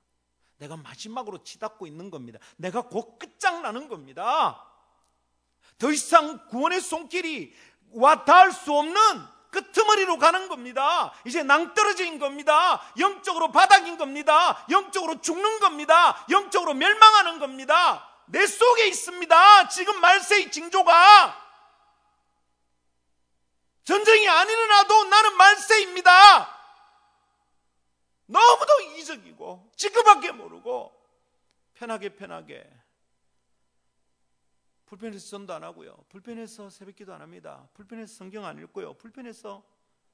내가 마지막으로 치닫고 있는 겁니다. 내가 곧 끝장나는 겁니다. 더 이상 구원의 손길이 와 닿을 수 없는 끄트머리로 가는 겁니다. 이제 낭떠러진 겁니다. 영적으로 바닥인 겁니다. 영적으로 죽는 겁니다. 영적으로 멸망하는 겁니다. 내 속에 있습니다. 지금 말세의 징조가 전쟁이 안 일어나도 나는 말세입니다. 너무도 이기적이고 지금밖에 모르고 편하게 편하게 불편해서 전도 안 하고요. 불편해서 새벽기도 안 합니다. 불편해서 성경 안 읽고요. 불편해서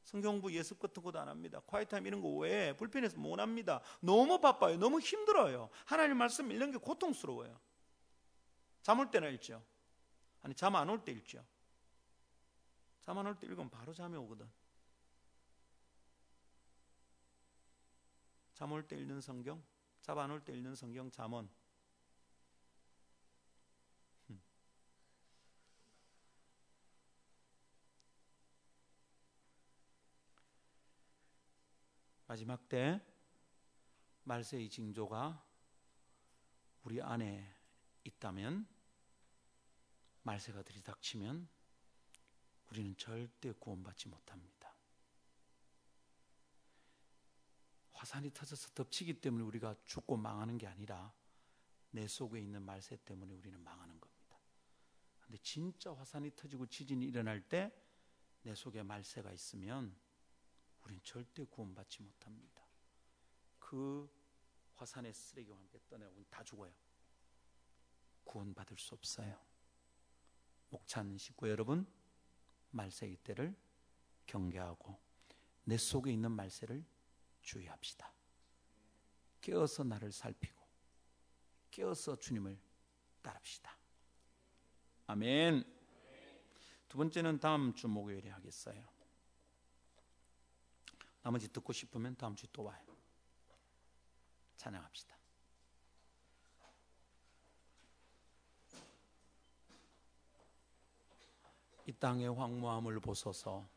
성경부 예습 같은 것도 안 합니다. 콰이타임 이런 거 외에 불편해서 못 합니다. 너무 바빠요. 너무 힘들어요. 하나님 말씀 읽는 게 고통스러워요. 잠 올 때는 읽죠. 아니 잠 안 올 때 읽죠. 잠 안 올 때 읽으면 바로 잠이 오거든. 잠 올 때 읽는 성경, 잠 안 올 때 읽는 성경 잠언 마지막 때 말세의 징조가 우리 안에 있다면 말세가 들이닥치면 우리는 절대 구원받지 못합니다. 화산이 터져서 덮치기 때문에 우리가 죽고 망하는 게 아니라 내 속에 있는 말세 때문에 우리는 망하는 겁니다. 근데 진짜 화산이 터지고 지진이 일어날 때 내 속에 말세가 있으면 우린 절대 구원받지 못합니다. 그 화산의 쓰레기와 함께 떠내고 다 죽어요. 구원받을 수 없어요. 목찬 식구 여러분, 말세의 때를 경계하고 내 속에 있는 말세를 주의합시다. 깨어서 나를 살피고 깨어서 주님을 따릅시다. 아멘. 두 번째는 다음 주 목요일에 하겠어요. 나머지 듣고 싶으면 다음 주또 와요. 찬양합시다. 이 땅의 황무함을 보소서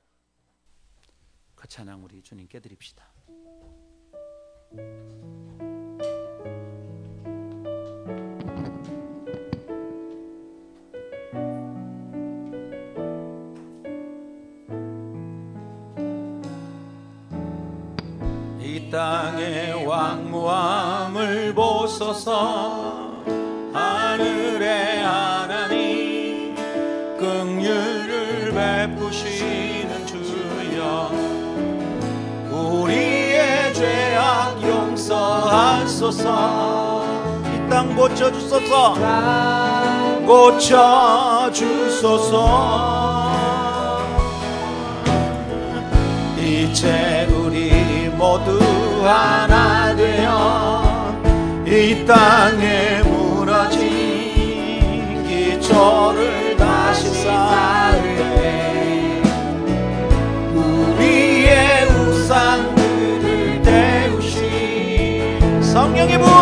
그 찬양 우리 주님께 드립시다. 땅의 왕무함을 보소서. 하늘의 하나님 긍휼을 베푸시는 주여. 우리의 죄악 용서하소서. 이 땅 고쳐주소서. 고쳐주소서. 이제 우리 모두 하나 되어 이 땅에 무너진 기초를 다시 쌓을때 우리의 우상들을 태우신 성령의 불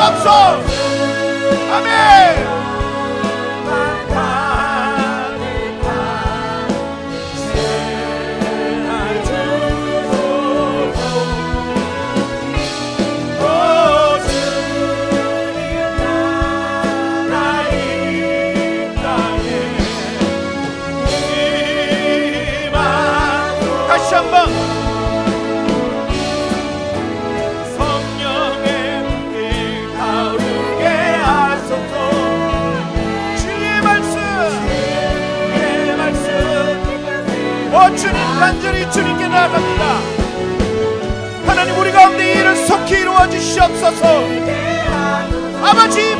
jobs off. Amen. 간절히 주님께 나아갑니다. 하나님 우리 가운데 일을 속히 이루어 주시옵소서. 아버지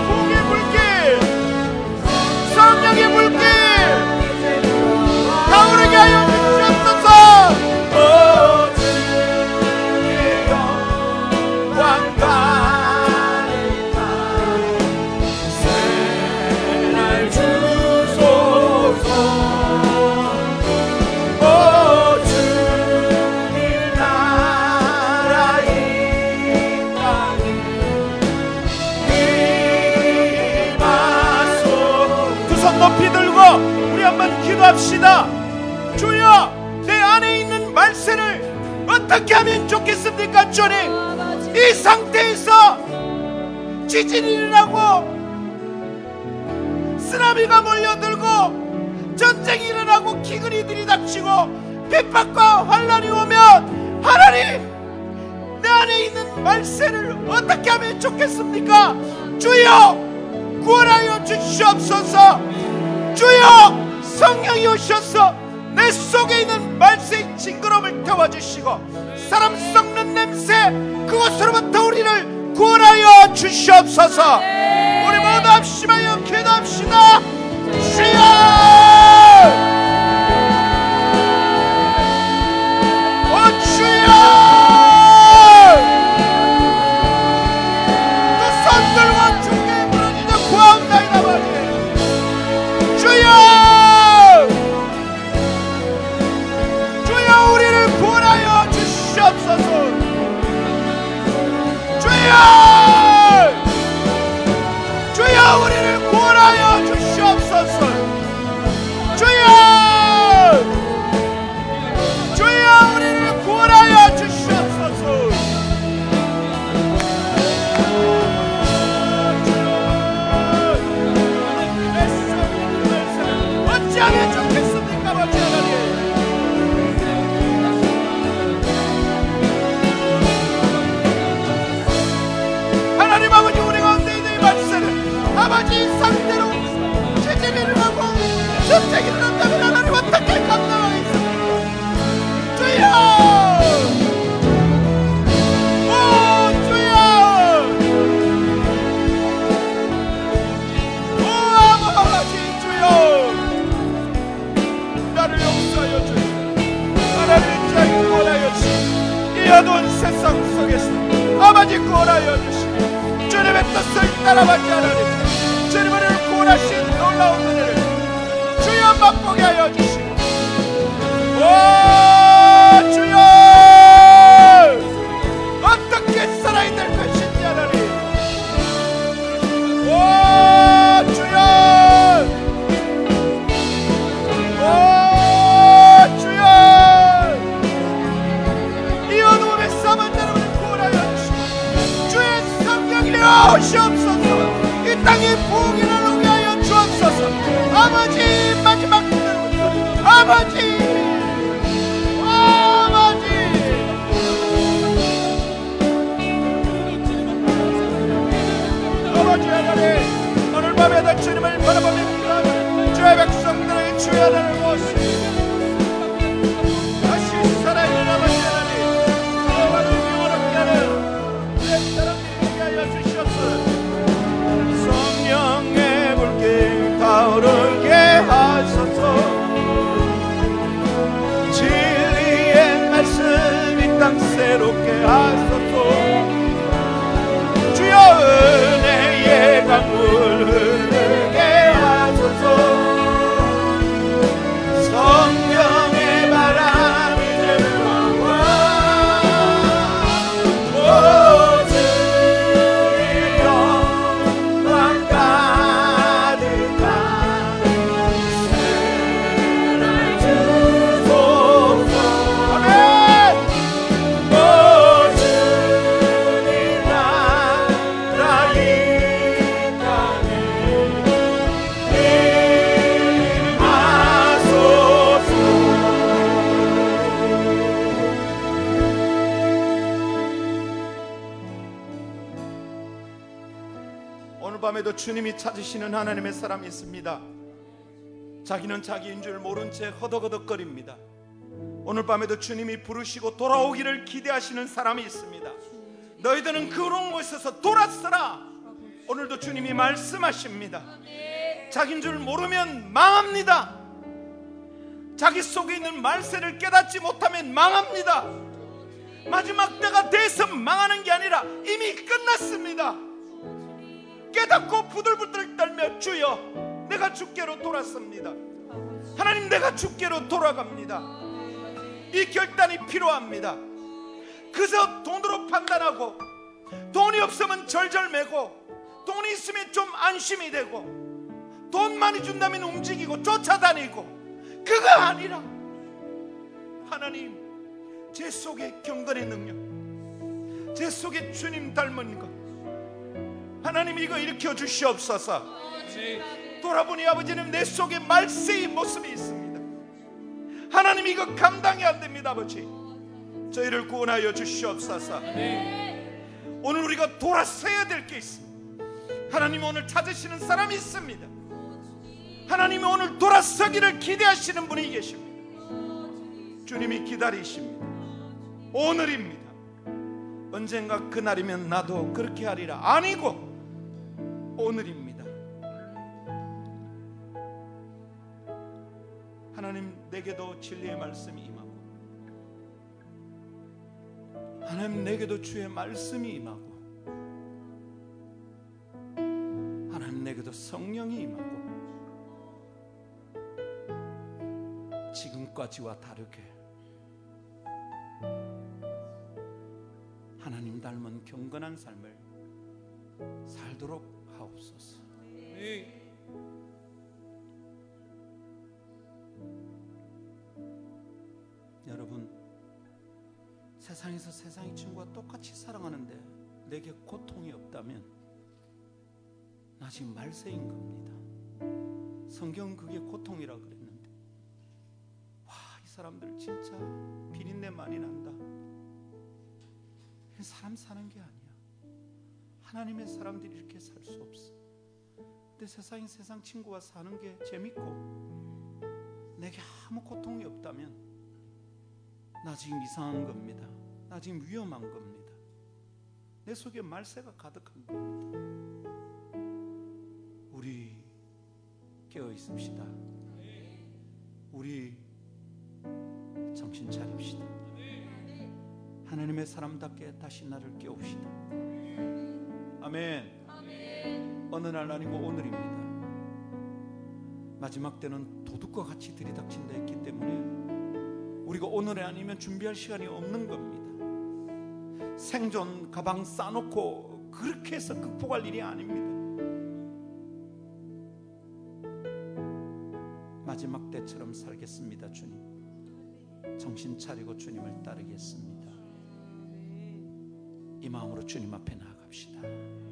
하지 않으면 좋겠습니까, 아버지 하나님? 하나님 아버지, 우리 가운데 있는 이 말씀을 아버지 상대로 채집을 하고 선택을 하고 어두운 세상 속에서 아버지 구원하여 주시고 주님의 뜻을 따라받게 하나님 주님 우리를 구원하시고 땅이 부흥이 나오게 하여 주옵소서. 아버지 마지막 아버지! 아버지! 아버지 하나님 오늘 밤에도 주님을 바라보며 주의 백성들의 주의 하나님 찾으시는 하나님의 사람이 있습니다. 자기는 자기인 줄 모른 채 허덕허덕거립니다. 오늘 밤에도 주님이 부르시고 돌아오기를 기대하시는 사람이 있습니다. 너희들은 그런 곳에서 돌았어라. 오늘도 주님이 말씀하십니다. 자기인 줄 모르면 망합니다. 자기 속에 있는 말세를 깨닫지 못하면 망합니다. 마지막 때가 돼서 망하는 게 아니라 이미 끝났습니다. 깨닫고 부들부들 떨며 주여 내가 주께로 돌았습니다. 하나님 내가 주께로 돌아갑니다. 이 결단이 필요합니다. 그저 돈으로 판단하고 돈이 없으면 절절매고 돈이 있으면 좀 안심이 되고 돈 많이 준다면 움직이고 쫓아다니고 그거 아니라 하나님 제 속에 경건의 능력 제 속에 주님 닮은 것 하나님 이거 일으켜 주시옵소서. 돌아보니 아버지는 내 속에 말세의 모습이 있습니다. 하나님 이거 감당이 안 됩니다 아버지. 저희를 구원하여 주시옵소서. 오늘 우리가 돌아서야 될 게 있습니다. 하나님 오늘 찾으시는 사람이 있습니다. 하나님이 오늘 돌아서기를 기대하시는 분이 계십니다. 주님이 기다리십니다. 오늘입니다. 언젠가 그날이면 나도 그렇게 하리라. 아니고 오늘입니다. 하나님 내게도 진리의 말씀이 임하고 하나님 내게도 주의 말씀이 임하고 하나님 내게도 성령이 임하고 지금까지와 다르게 하나님 닮은 경건한 삶을 살도록 하옵소서. 여러분 세상에서 세상의 친구와 똑같이 사랑하는데 내게 고통이 없다면 나 지금 말세인 겁니다. 성경은 그게 고통이라 그랬는데 와 이 사람들 진짜 비린내 많이 난다. 사람 사는 게 아니야. 하나님의 사람들이 이렇게 살 수 없어. 근데 세상이 세상 친구와 사는 게 재밌고 내게 아무 고통이 없다면 나 지금 이상한 겁니다. 나 지금 위험한 겁니다. 내 속에 말세가 가득한 겁니다. 우리 깨어 있읍시다. 우리 정신 차립시다. 하나님의 사람답게 다시 나를 깨웁시다. 아멘. 어느 날 아니고 오늘입니다. 마지막 때는 도둑과 같이 들이닥친다 했기 때문에 우리가 오늘이 아니면 준비할 시간이 없는 겁니다. 생존 가방 싸놓고 그렇게 해서 극복할 일이 아닙니다. 마지막 때처럼 살겠습니다, 주님. 정신 차리고 주님을 따르겠습니다. 이 마음으로 주님 앞에 나 아갑시다.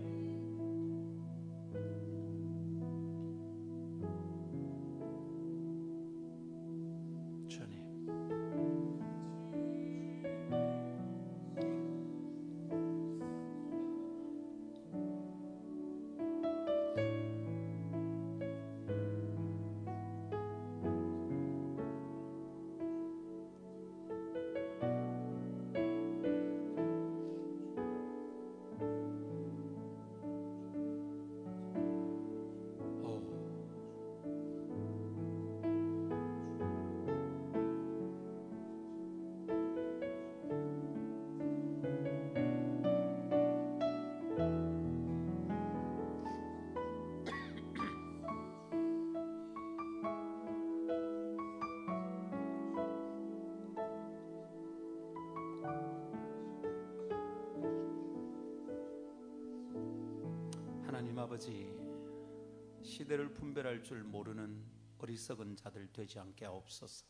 할 줄 모르는 어리석은 자들 되지 않게 하옵소서.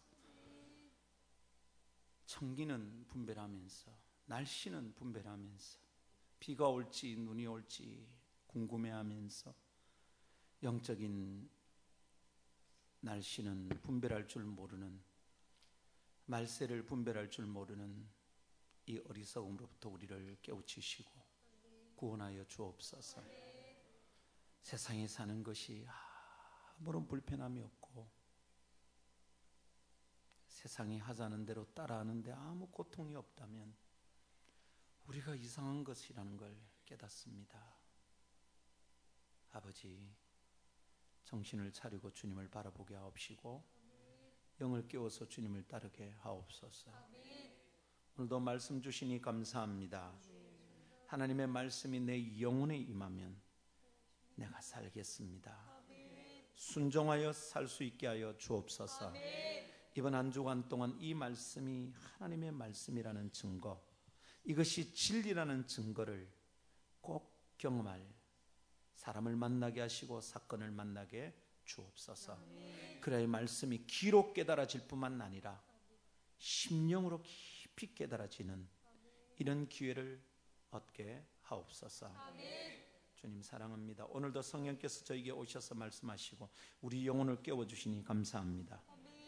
청기는 분별하면서 날씨는 분별하면서 비가 올지 눈이 올지 궁금해하면서 영적인 날씨는 분별할 줄 모르는 말세를 분별할 줄 모르는 이 어리석음으로부터 우리를 깨우치시고 구원하여 주옵소서. 세상에 사는 것이 아무런 불편함이 없고 세상이 하자는 대로 따라하는데 아무 고통이 없다면 우리가 이상한 것이라는 걸 깨닫습니다. 아버지, 정신을 차리고 주님을 바라보게 하옵시고 영을 깨워서 주님을 따르게 하옵소서. 오늘도 말씀 주시니 감사합니다. 하나님의 말씀이 내 영혼에 임하면 내가 살겠습니다. 순종하여 살 수 있게 하여 주옵소서. 이번 한 주간 동안 이 말씀이 하나님의 말씀이라는 증거, 이것이 진리라는 증거를 꼭 경험할 사람을 만나게 하시고 사건을 만나게 주옵소서. 그래야 말씀이 귀로 깨달아질 뿐만 아니라 심령으로 깊이 깨달아지는 이런 기회를 얻게 하옵소서. 주님 사랑합니다. 오늘도 성령께서 저에게 오셔서 말씀하시고 우리 영혼을 깨워 주시니 감사합니다.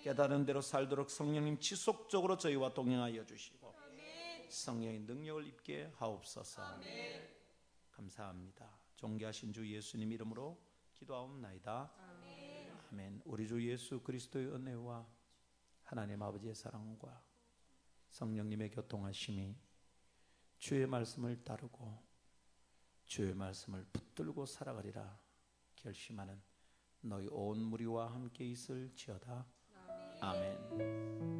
깨달은 대로 살도록 성령님 지속적으로 저희와 동행하여 주시고 성령의 능력을 입게 하옵소서. 감사합니다. 존귀하신 주 예수님 이름으로 기도하옵나이다. 아멘. 우리 주 예수 그리스도의 은혜와 하나님 아버지의 사랑과 성령님의 교통하심이 주의 말씀을 따르고 주의 말씀을 붙들고 살아가리라 결심하는 너희 온 무리와 함께 있을지어다. 아멘.